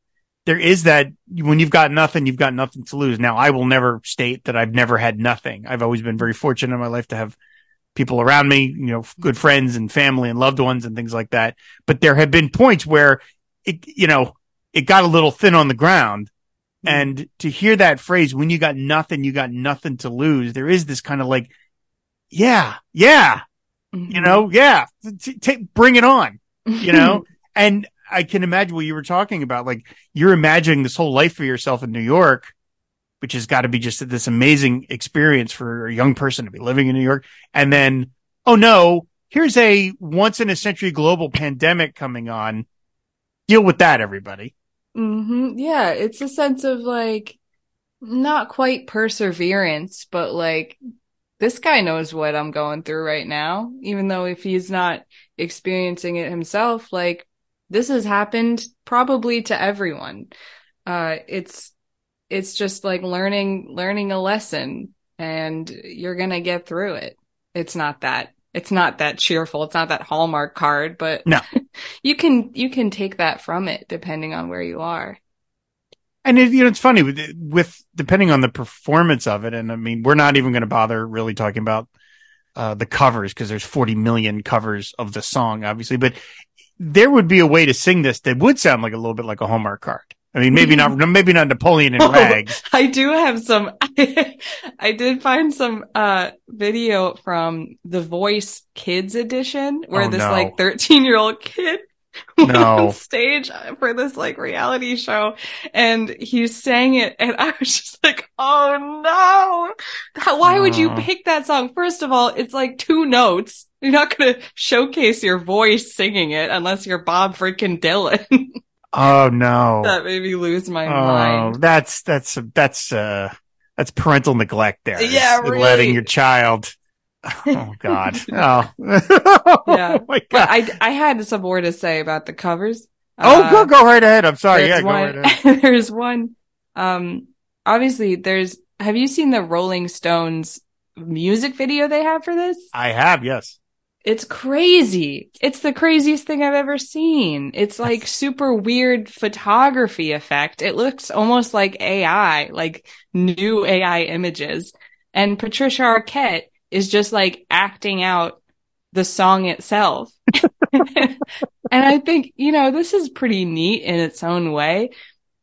there is that when you've got nothing, you've got nothing to lose. Now, I will never state that I've never had nothing. I've always been very fortunate in my life to have people around me, you know, good friends and family and loved ones and things like that. But there have been points where it, you know, it got a little thin on the ground. Mm-hmm. And to hear that phrase, when you got nothing, you got nothing to lose. There is this kind of like, yeah, yeah, mm-hmm. you know, yeah, t- t- bring it on, you know, and I can imagine what you were talking about. Like you're imagining this whole life for yourself in New York, which has got to be just this amazing experience for a young person to be living in New York. And then, oh no, here's a once in a century global pandemic coming on. Deal with that, everybody. Mm-hmm. Yeah. It's a sense of like, not quite perseverance, but like this guy knows what I'm going through right now, even though if he's not experiencing it himself, like this has happened probably to everyone. Uh, it's, it's just like learning, learning a lesson and you're going to get through it. It's not that, it's not that cheerful. It's not that Hallmark card, but no, you can, you can take that from it depending on where you are. And it, you know, it's funny with, with depending on the performance of it. And I mean, we're not even going to bother really talking about uh, the covers because there's 40 million covers of the song, obviously, but there would be a way to sing this that would sound like a little bit like a Hallmark card. I mean, maybe not, maybe not Napoleon in rags. Oh, I do have some, I did find some, uh, video from the Voice Kids edition where oh, this no. like 13 year old kid no. on stage for this like reality show and he sang it and I was just like, oh no. How, why would you pick that song? First of all, it's like two notes. You're not going to showcase your voice singing it unless you're Bob freaking Dylan. oh no. That made me lose my oh, mind. That's, that's, that's, uh, that's parental neglect there. Yeah, really. Letting your child oh God. Oh. yeah. Oh but I I had some more to say about the covers. Oh, uh, go go right ahead. I'm sorry. Yeah, one, go right ahead. there's one. Um, obviously, there's. Have you seen the Rolling Stones music video they have for this? I have. Yes. It's crazy. It's the craziest thing I've ever seen. It's like super weird photography effect. It looks almost like AI, like new AI images. And Patricia Arquette is just like acting out the song itself. and I think, you know, this is pretty neat in its own way,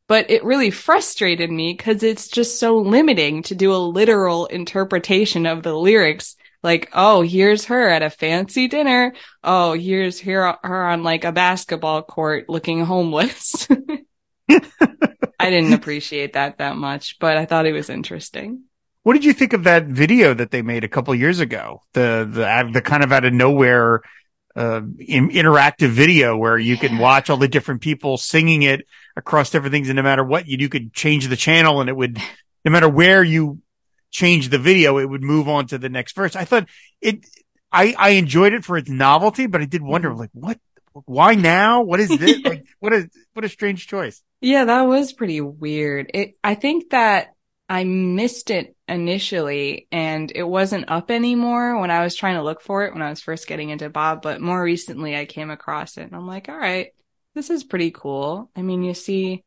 but it really frustrated me because it's just so limiting to do a literal interpretation of the lyrics. Like, oh, here's her at a fancy dinner. Oh, here's here her on like a basketball court looking homeless. I didn't appreciate that that much, but I thought it was interesting. What did you think of that video that they made a couple years ago? The the the kind of out of nowhere uh, in, interactive video where you can watch all the different people singing it across different things, and no matter what you you could change the channel, and it would no matter where you change the video, it would move on to the next verse. I thought it. I I enjoyed it for its novelty, but I did wonder mm-hmm. like what why now? What is this? like, what a what a strange choice. Yeah, that was pretty weird. It. I think that I missed it initially and it wasn't up anymore when I was trying to look for it when I was first getting into Bob, but more recently I came across it and I'm like, all right, this is pretty cool. I mean, you see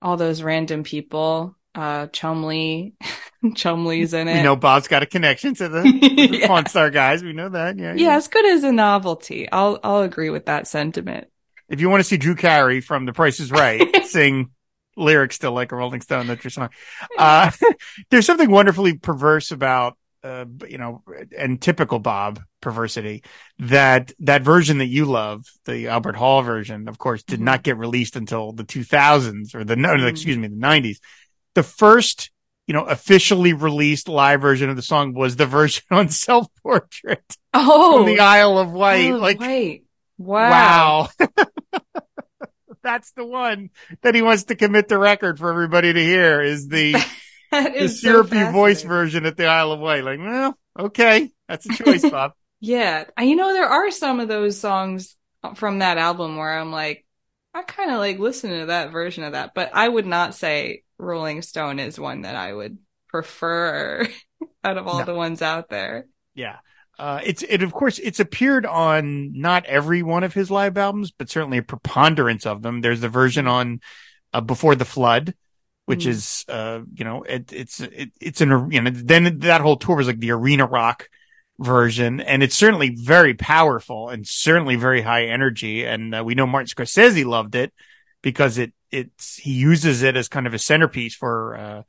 all those random people, uh, Chumlee, Chumlee's in it. You know, Bob's got a connection to the, yeah. Pawn Star guys. We know that. Yeah, yeah. Yeah. As good as a novelty. I'll, I'll agree with that sentiment. If you want to see Drew Carey from The Price is Right sing lyrics still like a Rolling Stone. That's your song. Uh, there's something wonderfully perverse about, uh, you know, and typical Bob perversity that that version that you love, the Albert Hall version, of course, did mm-hmm. not get released until the 2000s or the no, mm-hmm. excuse me, the 90s. The first you know, officially released live version of the song was the version on Self Portrait Oh, the Isle of Wight. Isle of like, Wight. Wow. wow. That's the one that he wants to commit the record for everybody to hear is the, the is so syrupy voice version at the Isle of Wight. Like, well, okay. That's a choice, Bob. Yeah. You know, there are some of those songs from that album where I'm like, I kind of like listening to that version of that, but I would not say Rolling Stone is one that I would prefer out of all No. the ones out there. Yeah. Uh, it's, it, of course, it's appeared on not every one of his live albums, but certainly a preponderance of them. There's the version on, uh, Before the Flood, which Mm. is, uh, you know, it, it's, it, it's an, you know, then that whole tour was like the arena rock version. And it's certainly very powerful and certainly very high energy. And uh, we know Martin Scorsese loved it because it, it's, he uses it as kind of a centerpiece for, uh,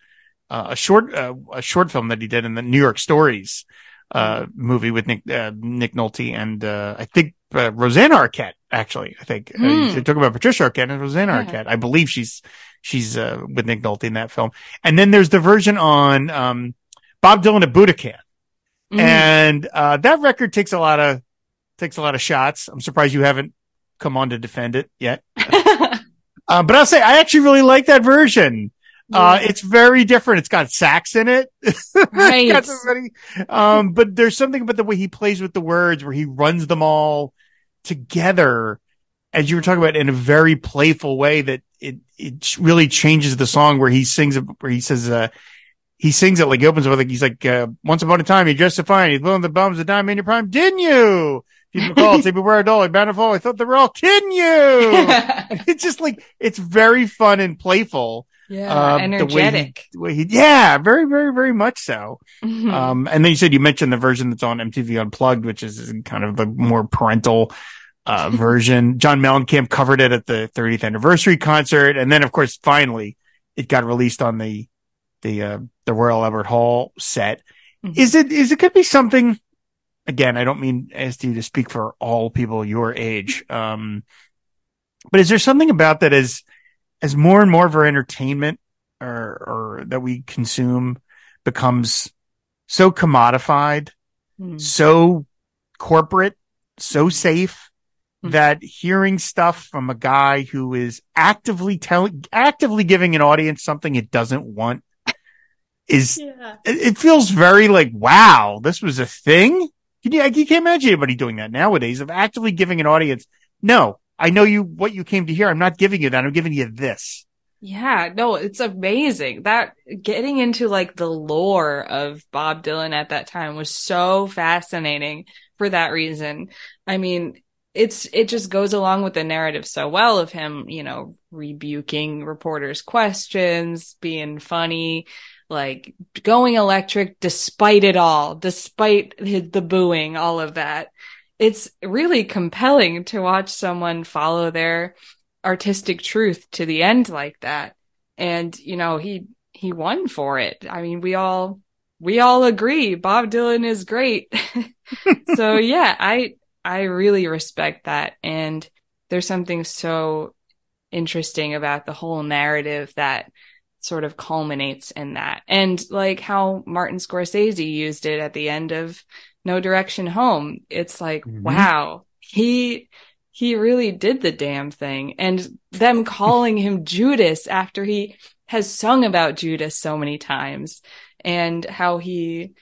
uh, a short, uh, a short film that he did in the New York Stories, uh, movie with Nick, uh, Nick Nolte and, uh, I think, uh, Rosanna Arquette, actually, I think. Uh, Hmm. talk about Patricia Arquette and Rosanna Yeah. Arquette. I believe she's, she's, uh, with Nick Nolte in that film. And then there's the version on, um, Bob Dylan at Budokan. Mhm. And, uh, that record takes a lot of, takes a lot of shots. I'm surprised you haven't come on to defend it yet. Uh, but I'll say I actually really like that version. Uh, Yeah. it's very different. It's got sax in it. Right. um, but there's something about the way he plays with the words where he runs them all together, as you were talking about in a very playful way that it, it really changes the song where he sings it, where he says, uh, he sings it like he opens it with like, he's like, uh, once upon a time, you dressed so fine. You blew the bums a dime in your prime, didn't you? If you recall, say beware a doll, bound to fall. I thought they were all kidding you. it's just like, it's very fun and playful. Yeah, um, the way he- energetic. The way he, yeah, very, very, very much so. Mhm. Um, and then you said you mentioned the version that's on MTV Unplugged, which is kind of the more parental, uh, version. John Mellencamp covered it at the 30th anniversary concert. And then, of course, finally it got released on the, the, uh, the Royal Albert Hall set. Mhm. Is it, is it could be something, again, I don't mean ask you to speak for all people your age. Um, but is there something about that as, as more and more of our entertainment or, or that we consume becomes so commodified, Mhm. so corporate, so safe Mhm. that hearing stuff from a guy who is actively telling, actively giving an audience something it doesn't want is, Yeah. it, it feels very like, wow, this was a thing. Can you, you can't imagine anybody doing that nowadays of actively giving an audience. No, I know you, what you came to hear. I'm not giving you that. I'm giving you this. Yeah, no, it's amazing. That getting into like the lore of Bob Dylan at that time was so fascinating for that reason. I mean, it's it just goes along with the narrative so well of him, you know, rebuking reporters' questions, being funny, like going electric despite it all, despite the booing, all of that. It's really compelling to watch someone follow their artistic truth to the end like that. And, you know, he, he won for it. I mean, we all, we all agree Bob Dylan is great. so yeah, I, I really respect that. And there's something so interesting about the whole narrative that sort of culminates in that. And like how Martin Scorsese used it at the end of No Direction Home. It's like, Mhm. wow, he, he really did the damn thing. And them calling him Judas after he has sung about Judas so many times and how he,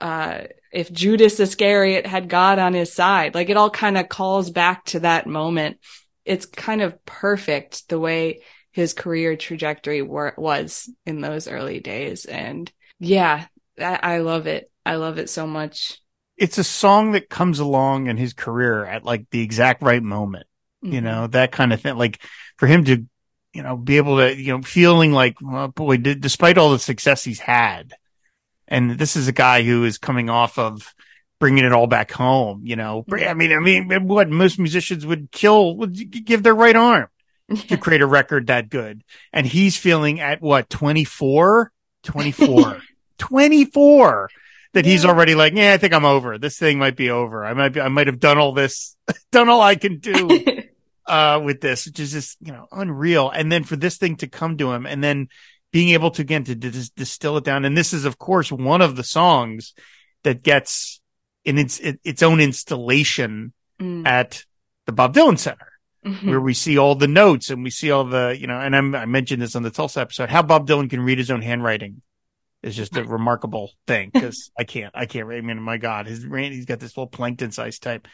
uh, if Judas Iscariot had God on his side, like it all kind of calls back to that moment. It's kind of perfect the way his career trajectory were, was in those early days. And yeah, I, I love it. I love it so much. It's a song that comes along in his career at like the exact right moment. you Mhm. know, that kind of thing. Like for him to, you know, be able to, you know, feeling like, well, boy, d- despite all the success he's had, and this is a guy who is coming off of bringing it all back home, you know, I mean, I mean, what most musicians would kill, would give their right arm to create a record that good. And he's feeling at what, 24, 24, 24 that he's already like, yeah, I think I'm over. This thing might be over. I might be, I might have done all this, done all I can do uh, with this, which is just, you know, unreal. And then for this thing to come to him and then being able to again to dis- distill it down. And this is, of course, one of the songs that gets in its its own installation Mm. at the Bob Dylan Center, Mhm. where we see all the notes and we see all the you know. And I'm, I mentioned this on the Tulsa episode. How Bob Dylan can read his own handwriting is just a remarkable thing because I can't, I can't. I mean, my God, his he's got this little plankton sized type.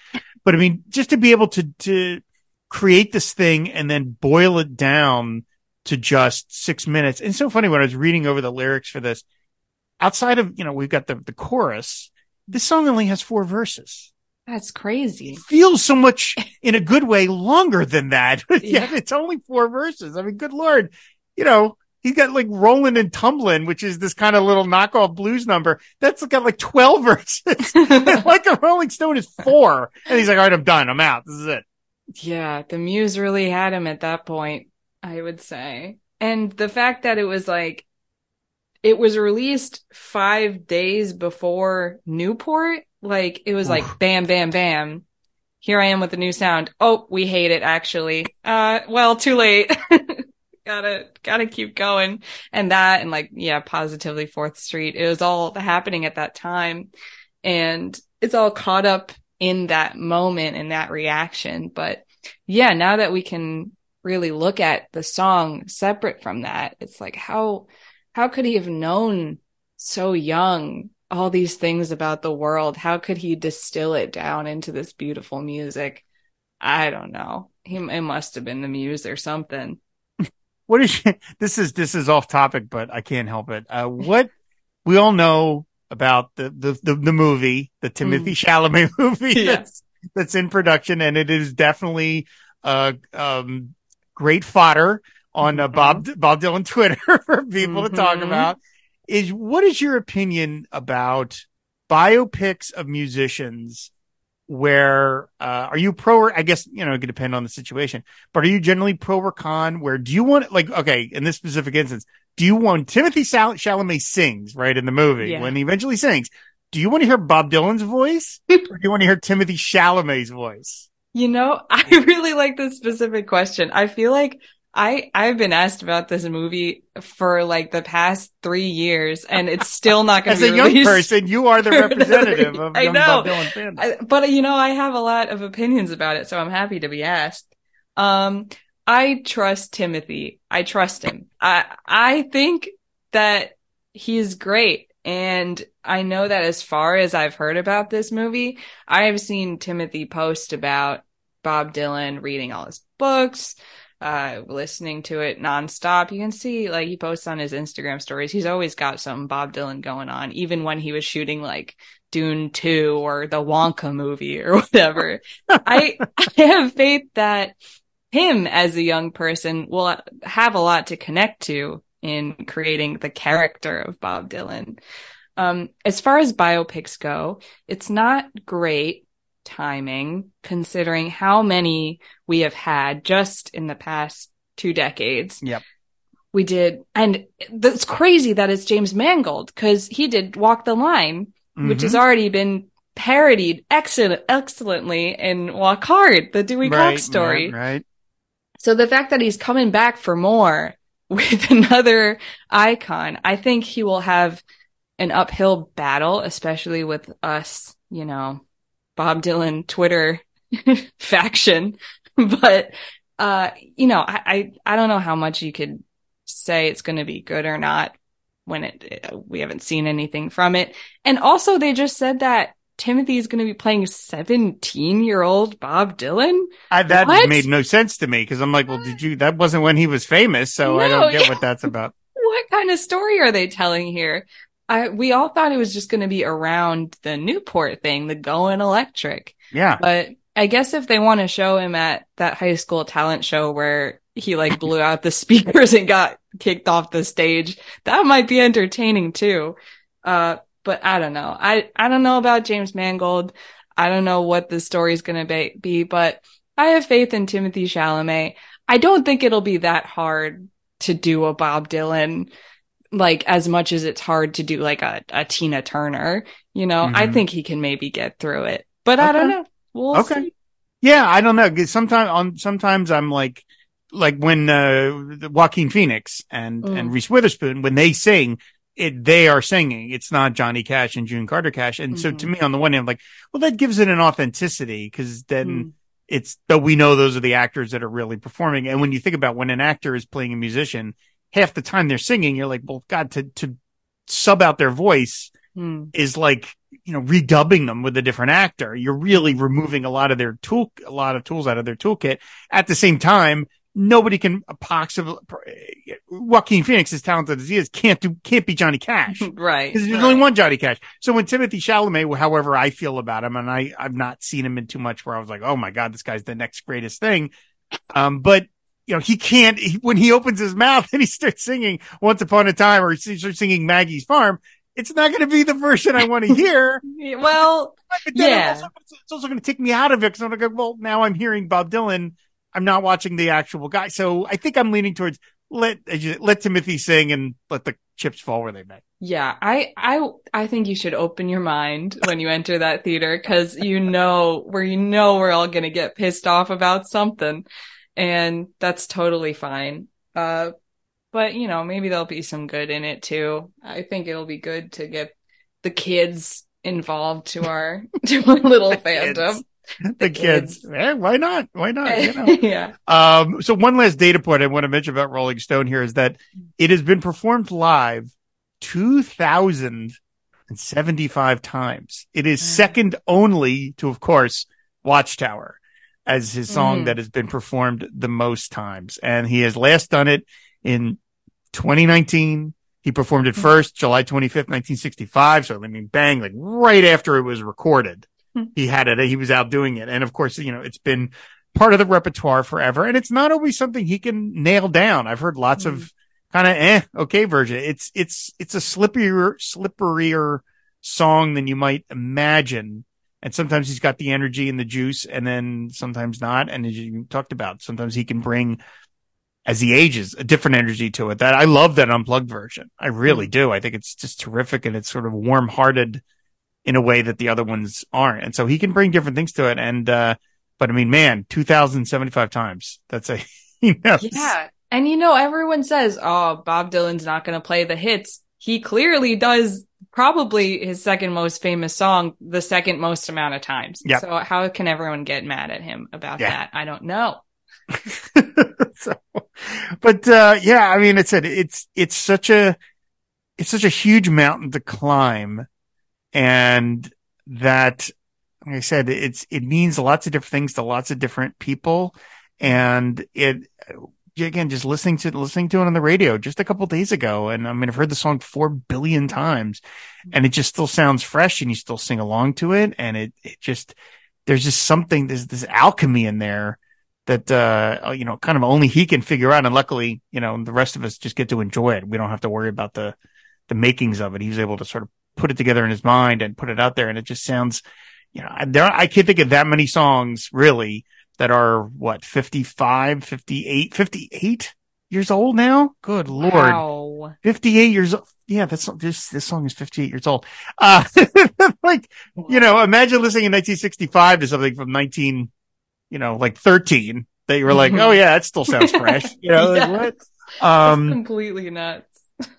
But I mean, just to be able to to create this thing and then boil it down to just six minutes. And it's so funny when I was reading over the lyrics for this, outside of, you know, we've got the, the chorus, this song only has four verses. That's crazy. It feels so much in a good way longer than that. Yeah. it's only four verses. I mean, good Lord, you know, he's got like Rolling and Tumbling, which is this kind of little knockoff blues number. That's got like 12 verses. like a Rolling Stone is four. And he's like, all right, I'm done. I'm out. This is it. Yeah, the muse really had him at that point, I would say. And the fact that it was like, it was released five days before Newport, like, it was like bam, bam, bam. Here I am with a new sound. Oh, we hate it actually. Uh, well, too late. gotta, gotta keep going. And that, and like, yeah, positively Fourth Street. It was all happening at that time. And it's all caught up in that moment and that reaction. But yeah, now that we can really look at the song separate from that, it's like how how could he have known so young all these things about the world? How could he distill it down into this beautiful music? I don't know. He it must have been the muse or something. What is this is this is off topic, but I can't help it. Uh, what we all know about the the the, the movie, the Timothy Chalamet movie Yeah. that's that's in production, and it is definitely uh um great fodder on uh, Mhm. Bob Bob Dylan Twitter for people to talk Mhm. about. Is what is your opinion about biopics of musicians? Where uh, are you pro? Or, I guess you know it could depend on the situation, but are you generally pro or con? Where do you want like okay in this specific instance? Do you want Timothy Sal- Chalamet sings right in the movie Yeah. when he eventually sings? Do you want to hear Bob Dylan's voice or do you want to hear Timothy Chalamet's voice? You know, I really like this specific question. I feel like I I've been asked about this movie for like the past three years, and it's still not going to be. As a young person, you are the another representative of I young know. Bob Dylan fans. I, but you know, I have a lot of opinions about it, so I'm happy to be asked. Um, I trust Timothy. I trust him. I I think that he's great, and I know that as far as I've heard about this movie, I have seen Timothy post about Bob Dylan reading all his books, uh, listening to it nonstop. You can see like he posts on his Instagram stories. He's always got some Bob Dylan going on, even when he was shooting like Dune 2 or the Wonka movie or whatever. I, I have faith that him as a young person will have a lot to connect to in creating the character of Bob Dylan. Um, as far as biopics go, it's not great timing considering how many we have had just in the past two decades. Yep. We did, and that's crazy that it's James Mangold because he did Walk the Line, which Mhm. has already been parodied excellent, excellently in Walk Hard, the Dewey right, Cox story. Right, right. So the fact that he's coming back for more with another icon, I think he will have an uphill battle, especially with us, you know, Bob Dylan Twitter faction. But, uh, you know, I, I, I don't know how much you could say it's going to be good or not when it, we haven't seen anything from it. And also they just said that Timothy is going to be playing 17 year old Bob Dylan. I, that What? made no sense to me because I'm like, well, did you? That wasn't when he was famous, so I don't get yeah. what that's about. what kind of story are they telling here? I we all thought it was just going to be around the Newport thing, the going electric. Yeah, But I guess if they want to show him at that high school talent show where he like blew out the speakers and got kicked off the stage, that might be entertaining too. Uh, but I don't know. I I don't know about James Mangold. I don't know what the story's going to be, be, but I have faith in Timothy Chalamet. I don't think it'll be that hard to do a Bob Dylan like as much as it's hard to do like a, a Tina Turner, you know, I Mhm. think he can maybe get through it, but I don't know. We'll Okay. see. yeah. I don't know. Sometimes on sometimes I'm like like when uh, Joaquin Phoenix and Mm. and Reese Witherspoon when they sing. It, they are singing. It's not Johnny Cash and June Carter Cash. And so Mhm. to me, on the one hand, I'm like, well, that gives it an authenticity because then Mm. it's but we know those are the actors that are really performing. And when you think about when an actor is playing a musician, half the time they're singing, you're like, well, God, to to sub out their voice Mm. is like you know redubbing them with a different actor. You're really removing a lot of their tool, a lot of tools out of their toolkit. At the same time, nobody can possibly. Joaquin Phoenix, as talented as he is, can't do can't be Johnny Cash. Right. Because there's right. only one Johnny Cash. So when Timothy Chalamet, however I feel about him, and I, I've not seen him in too much where I was like, oh my God, this guy's the next greatest thing. Um, but you know, he can't, he, when he opens his mouth and he starts singing Once Upon a Time or he starts singing Maggie's Farm, it's not going to be the version I want to hear. Well, Yeah. also, it's also going to take me out of it because I'm going to go, well, now I'm hearing Bob Dylan. I'm not watching the actual guy. So I think I'm leaning towards let, uh, let Timothy sing and let the chips fall where they may. yeah, I, I, I think you should open your mind when you enter that theater because you know where you know we're all gonna get pissed off about something, and that's totally fine. Uh, but you know maybe there'll be some good in it too. I think it'll be good to get the kids involved to our to our little The fandom. kids. The, kids. kids. Eh, why not? Why not? You know. yeah. Um, so one last data point I want to mention about Rolling Stone here is that it has been performed live 2,075 times. It is second only to, of course, Watchtower as his song Mhm. that has been performed the most times. And he has last done it in 2019. He performed it Mhm. first, July 25th, 1965. So I mean, bang, like right after it was recorded, Hmm. he had it. He was out doing it. And of course, you know, it's been part of the repertoire forever. And it's not always something he can nail down. I've heard lots of kind of eh, okay version. It's, it's, it's a slipperier, slipperier song than you might imagine. And sometimes he's got the energy and the juice and then sometimes not. And as you talked about, sometimes he can bring as he ages, a different energy to it. That I love that unplugged version. I really do. I think it's just terrific and it's sort of warm hearted in a way that the other ones aren't. And so he can bring different things to it. And, uh, but I mean, man, 2075 times. That's a, you know, Yeah. And you know, everyone says, oh, Bob Dylan's not going to play the hits. He clearly does probably his second most famous song the second most amount of times. Yep. So how can everyone get mad at him about Yeah. that? I don't know. so, but, uh, yeah, I mean, it's a, it's, it's such a, it's such a huge mountain to climb. And that, like I said, it's, it means lots of different things to lots of different people. And it, again, just listening to, listening to it on the radio just a couple days ago. And I mean, I've heard the song four billion times and it just still sounds fresh and you still sing along to it. And it, it just, there's just something, there's this alchemy in there that, uh, you know, kind of only he can figure out. And luckily, you know, the rest of us just get to enjoy it. We don't have to worry about the, the makings of it. He was able to sort of put it together in his mind and put it out there. And it just sounds, you know, there, I can't think of that many songs really that are what, 55, 58, 58 years old now? Good Lord. Wow. 58 years old. Yeah, that's this, this song is 58 years old. Uh, like, you know, imagine listening in 1965 to something from 19, you know, like 13 that you were like, Mhm. oh yeah, that still sounds fresh. You know, like, Yes. what? It's Um, completely nuts.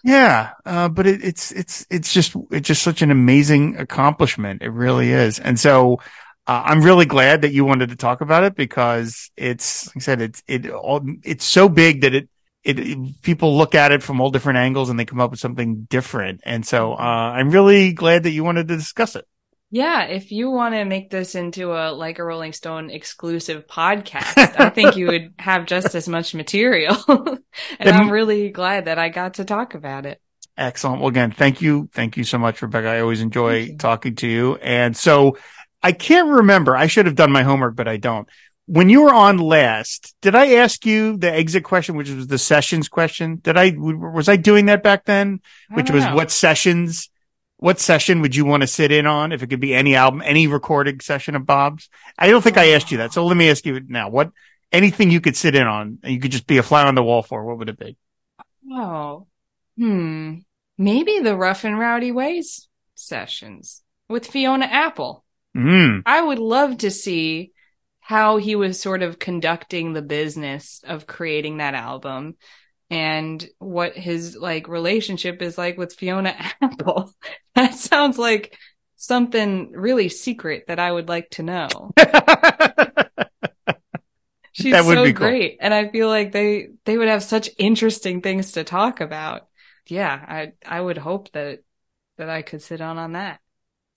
yeah, uh, but it, it's it's it's just it's just such an amazing accomplishment. It really is, and so uh, I'm really glad that you wanted to talk about it because it's like I said it's it all it's so big that it, it it people look at it from all different angles and they come up with something different, and so uh, I'm really glad that you wanted to discuss it. Yeah, if you want to make this into a like a Rolling Stone exclusive podcast, I think you would have just as much material. and Then- I'm really glad that I got to talk about it. Excellent. Well, again, thank you. Thank you so much, Rebecca. I always enjoy talking to you. And so I can't remember. I should have done my homework, but I don't. When you were on last, did I ask you the exit question, which was the sessions question? Did I, was I doing that back then? Which was know. what sessions, what session would you want to sit in on? If it could be any album, any recording session of Bob's? I don't think I asked you that. So let me ask you now. What, anything you could sit in on and you could just be a fly on the wall for, what would it be? Oh, hmm. Maybe the Rough and Rowdy Ways sessions with Fiona Apple. Mm. I would love to see how he was sort of conducting the business of creating that album and what his like relationship is like with Fiona Apple. That sounds like something really secret that I would like to know. She's That would so be cool. great. And I feel like they they would have such interesting things to talk about. Yeah, I I would hope that that I could sit down on that.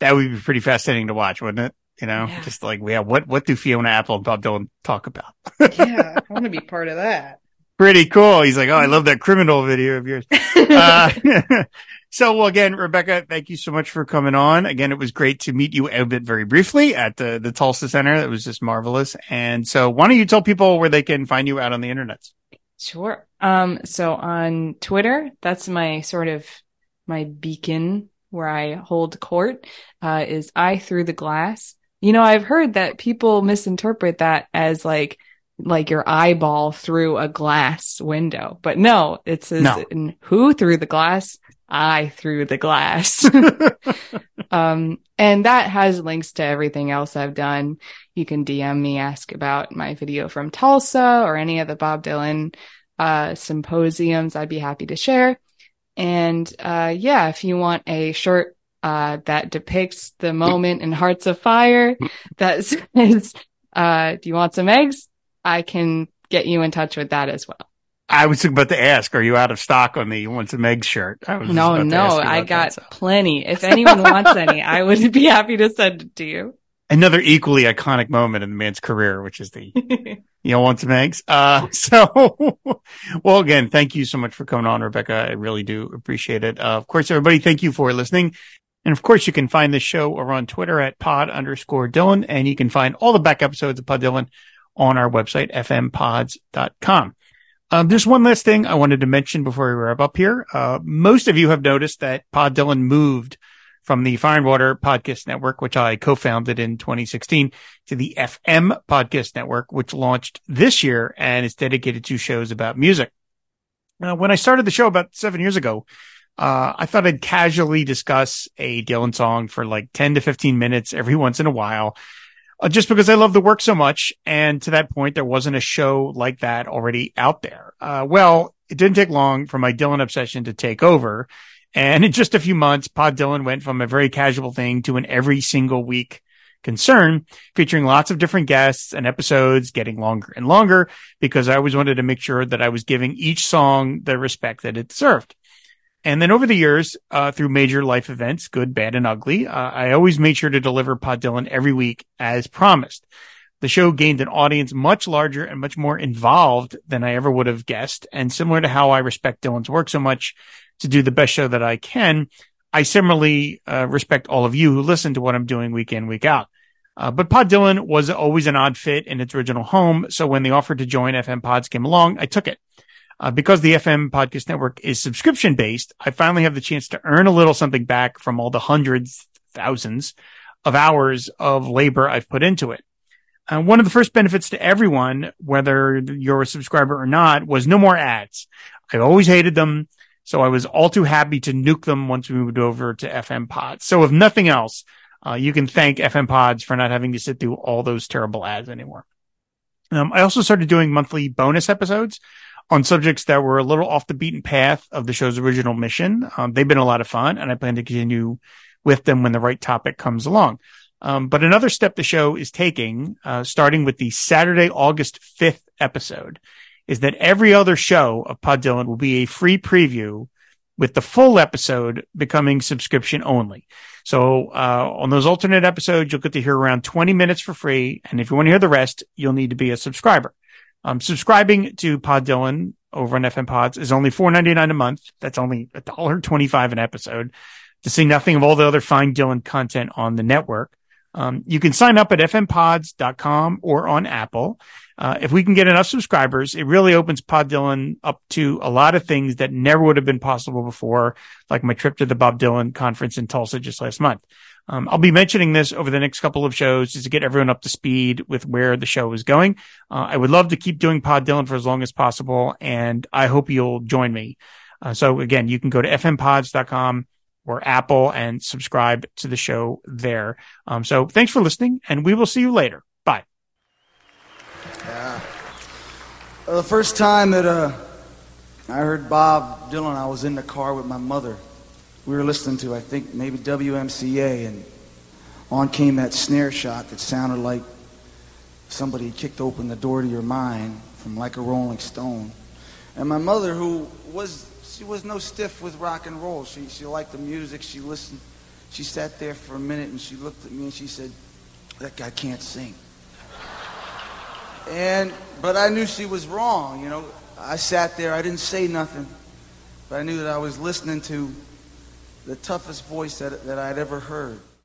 That would be pretty fascinating to watch, wouldn't it? You know, Yeah. just like, yeah, what, what do Fiona Apple and Bob Dylan talk about? Yeah, I want to be part of that. Pretty cool. He's like, oh, I love that criminal video of yours. Uh, so well, again, Rebecca, thank you so much for coming on. Again, it was great to meet you a bit very briefly at the, the Tulsa Center. It was just marvelous. And so why don't you tell people where they can find you out on the internet? Sure. Um, so on Twitter, that's my sort of my beacon where I hold court, uh, is I through the glass. You know, I've heard that people misinterpret that as like, like your eyeball through a glass window, but no, it says No. who through the glass? I through the glass. um, and that has links to everything else I've done. You can DM me, ask about my video from Tulsa or any of the Bob Dylan uh, symposiums. I'd be happy to share. And uh, yeah, if you want a shirt uh, that depicts the moment in Hearts of Fire that says, uh, "Do you want some eggs?" I can get you in touch with that as well. I was about to ask, are you out of stock on the once a Meg shirt? I was No, no, I got that, so. plenty. If anyone wants any, I would be happy to send it to you. Another equally iconic moment in the man's career, which is the you know, want some eggs. Uh, so, well, again, thank you so much for coming on, Rebecca. I really do appreciate it. Uh, of course, everybody, thank you for listening. And of course, you can find this show or on Twitter at pod underscore Dylan, and you can find all the back episodes of Pod Dylan on our website, fmpods.com. Um, there's one last thing I wanted to mention before we wrap up here. Uh, most of you have noticed that Pod Dylan moved from the Fire and Water Podcast Network, which I co-founded in 2016, to the FM Podcast Network, which launched this year and is dedicated to shows about music. Uh, when I started the show about seven years ago, uh, I thought I'd casually discuss a Dylan song for like 10 to 15 minutes every once in a while, uh, just because I love the work so much. And to that point, there wasn't a show like that already out there. Uh, well, it didn't take long for my Dylan obsession to take over. And in just a few months, Pod Dylan went from a very casual thing to an every single week concern featuring lots of different guests and episodes getting longer and longer because I always wanted to make sure that I was giving each song the respect that it deserved. And then over the years, uh, through major life events, good, bad, and ugly, uh, I always made sure to deliver Pod Dylan every week as promised. The show gained an audience much larger and much more involved than I ever would have guessed. And similar to how I respect Dylan's work so much to do the best show that I can, I similarly uh, respect all of you who listen to what I'm doing week in, week out. Uh, but Pod Dylan was always an odd fit in its original home. So when the offer to join FM Pods came along, I took it. Uh, because the FM podcast network is subscription based, I finally have the chance to earn a little something back from all the hundreds, thousands of hours of labor I've put into it. Uh, one of the first benefits to everyone, whether you're a subscriber or not, was no more ads. I always hated them. So I was all too happy to nuke them once we moved over to FM pods. So if nothing else, uh, you can thank FM pods for not having to sit through all those terrible ads anymore. Um, I also started doing monthly bonus episodes on subjects that were a little off the beaten path of the show's original mission. Um, they've been a lot of fun and I plan to continue with them when the right topic comes along. Um, but another step the show is taking, uh, starting with the Saturday, August 5th episode is that every other show of Pod Dylan will be a free preview with the full episode becoming subscription only. So, uh, on those alternate episodes, you'll get to hear around 20 minutes for free. And if you want to hear the rest, you'll need to be a subscriber. Um, subscribing to Pod Dylan over on FM Pods is only $4.99 a month. That's only $1.25 an episode to see nothing of all the other fine Dylan content on the network. Um, you can sign up at fmpods.com or on Apple. Uh, if we can get enough subscribers, it really opens Pod Dylan up to a lot of things that never would have been possible before, like my trip to the Bob Dylan conference in Tulsa just last month. Um, I'll be mentioning this over the next couple of shows just to get everyone up to speed with where the show is going. Uh, I would love to keep doing Pod Dylan for as long as possible, and I hope you'll join me. Uh, so again, you can go to fmpods.com or Apple and subscribe to the show there. Um, so thanks for listening, and we will see you later. Bye. Uh, the first time that uh, I heard Bob Dylan, I was in the car with my mother. We were listening to, I think, maybe WMCA, and on came that snare shot that sounded like somebody kicked open the door to your mind from like a Rolling Stone. And my mother, who was she was no stiff with rock and roll. She she liked the music. She listened. She sat there for a minute and she looked at me and she said, "That guy can't sing." And but I knew she was wrong. You know, I sat there. I didn't say nothing, but I knew that I was listening to the toughest voice that that I'd ever heard.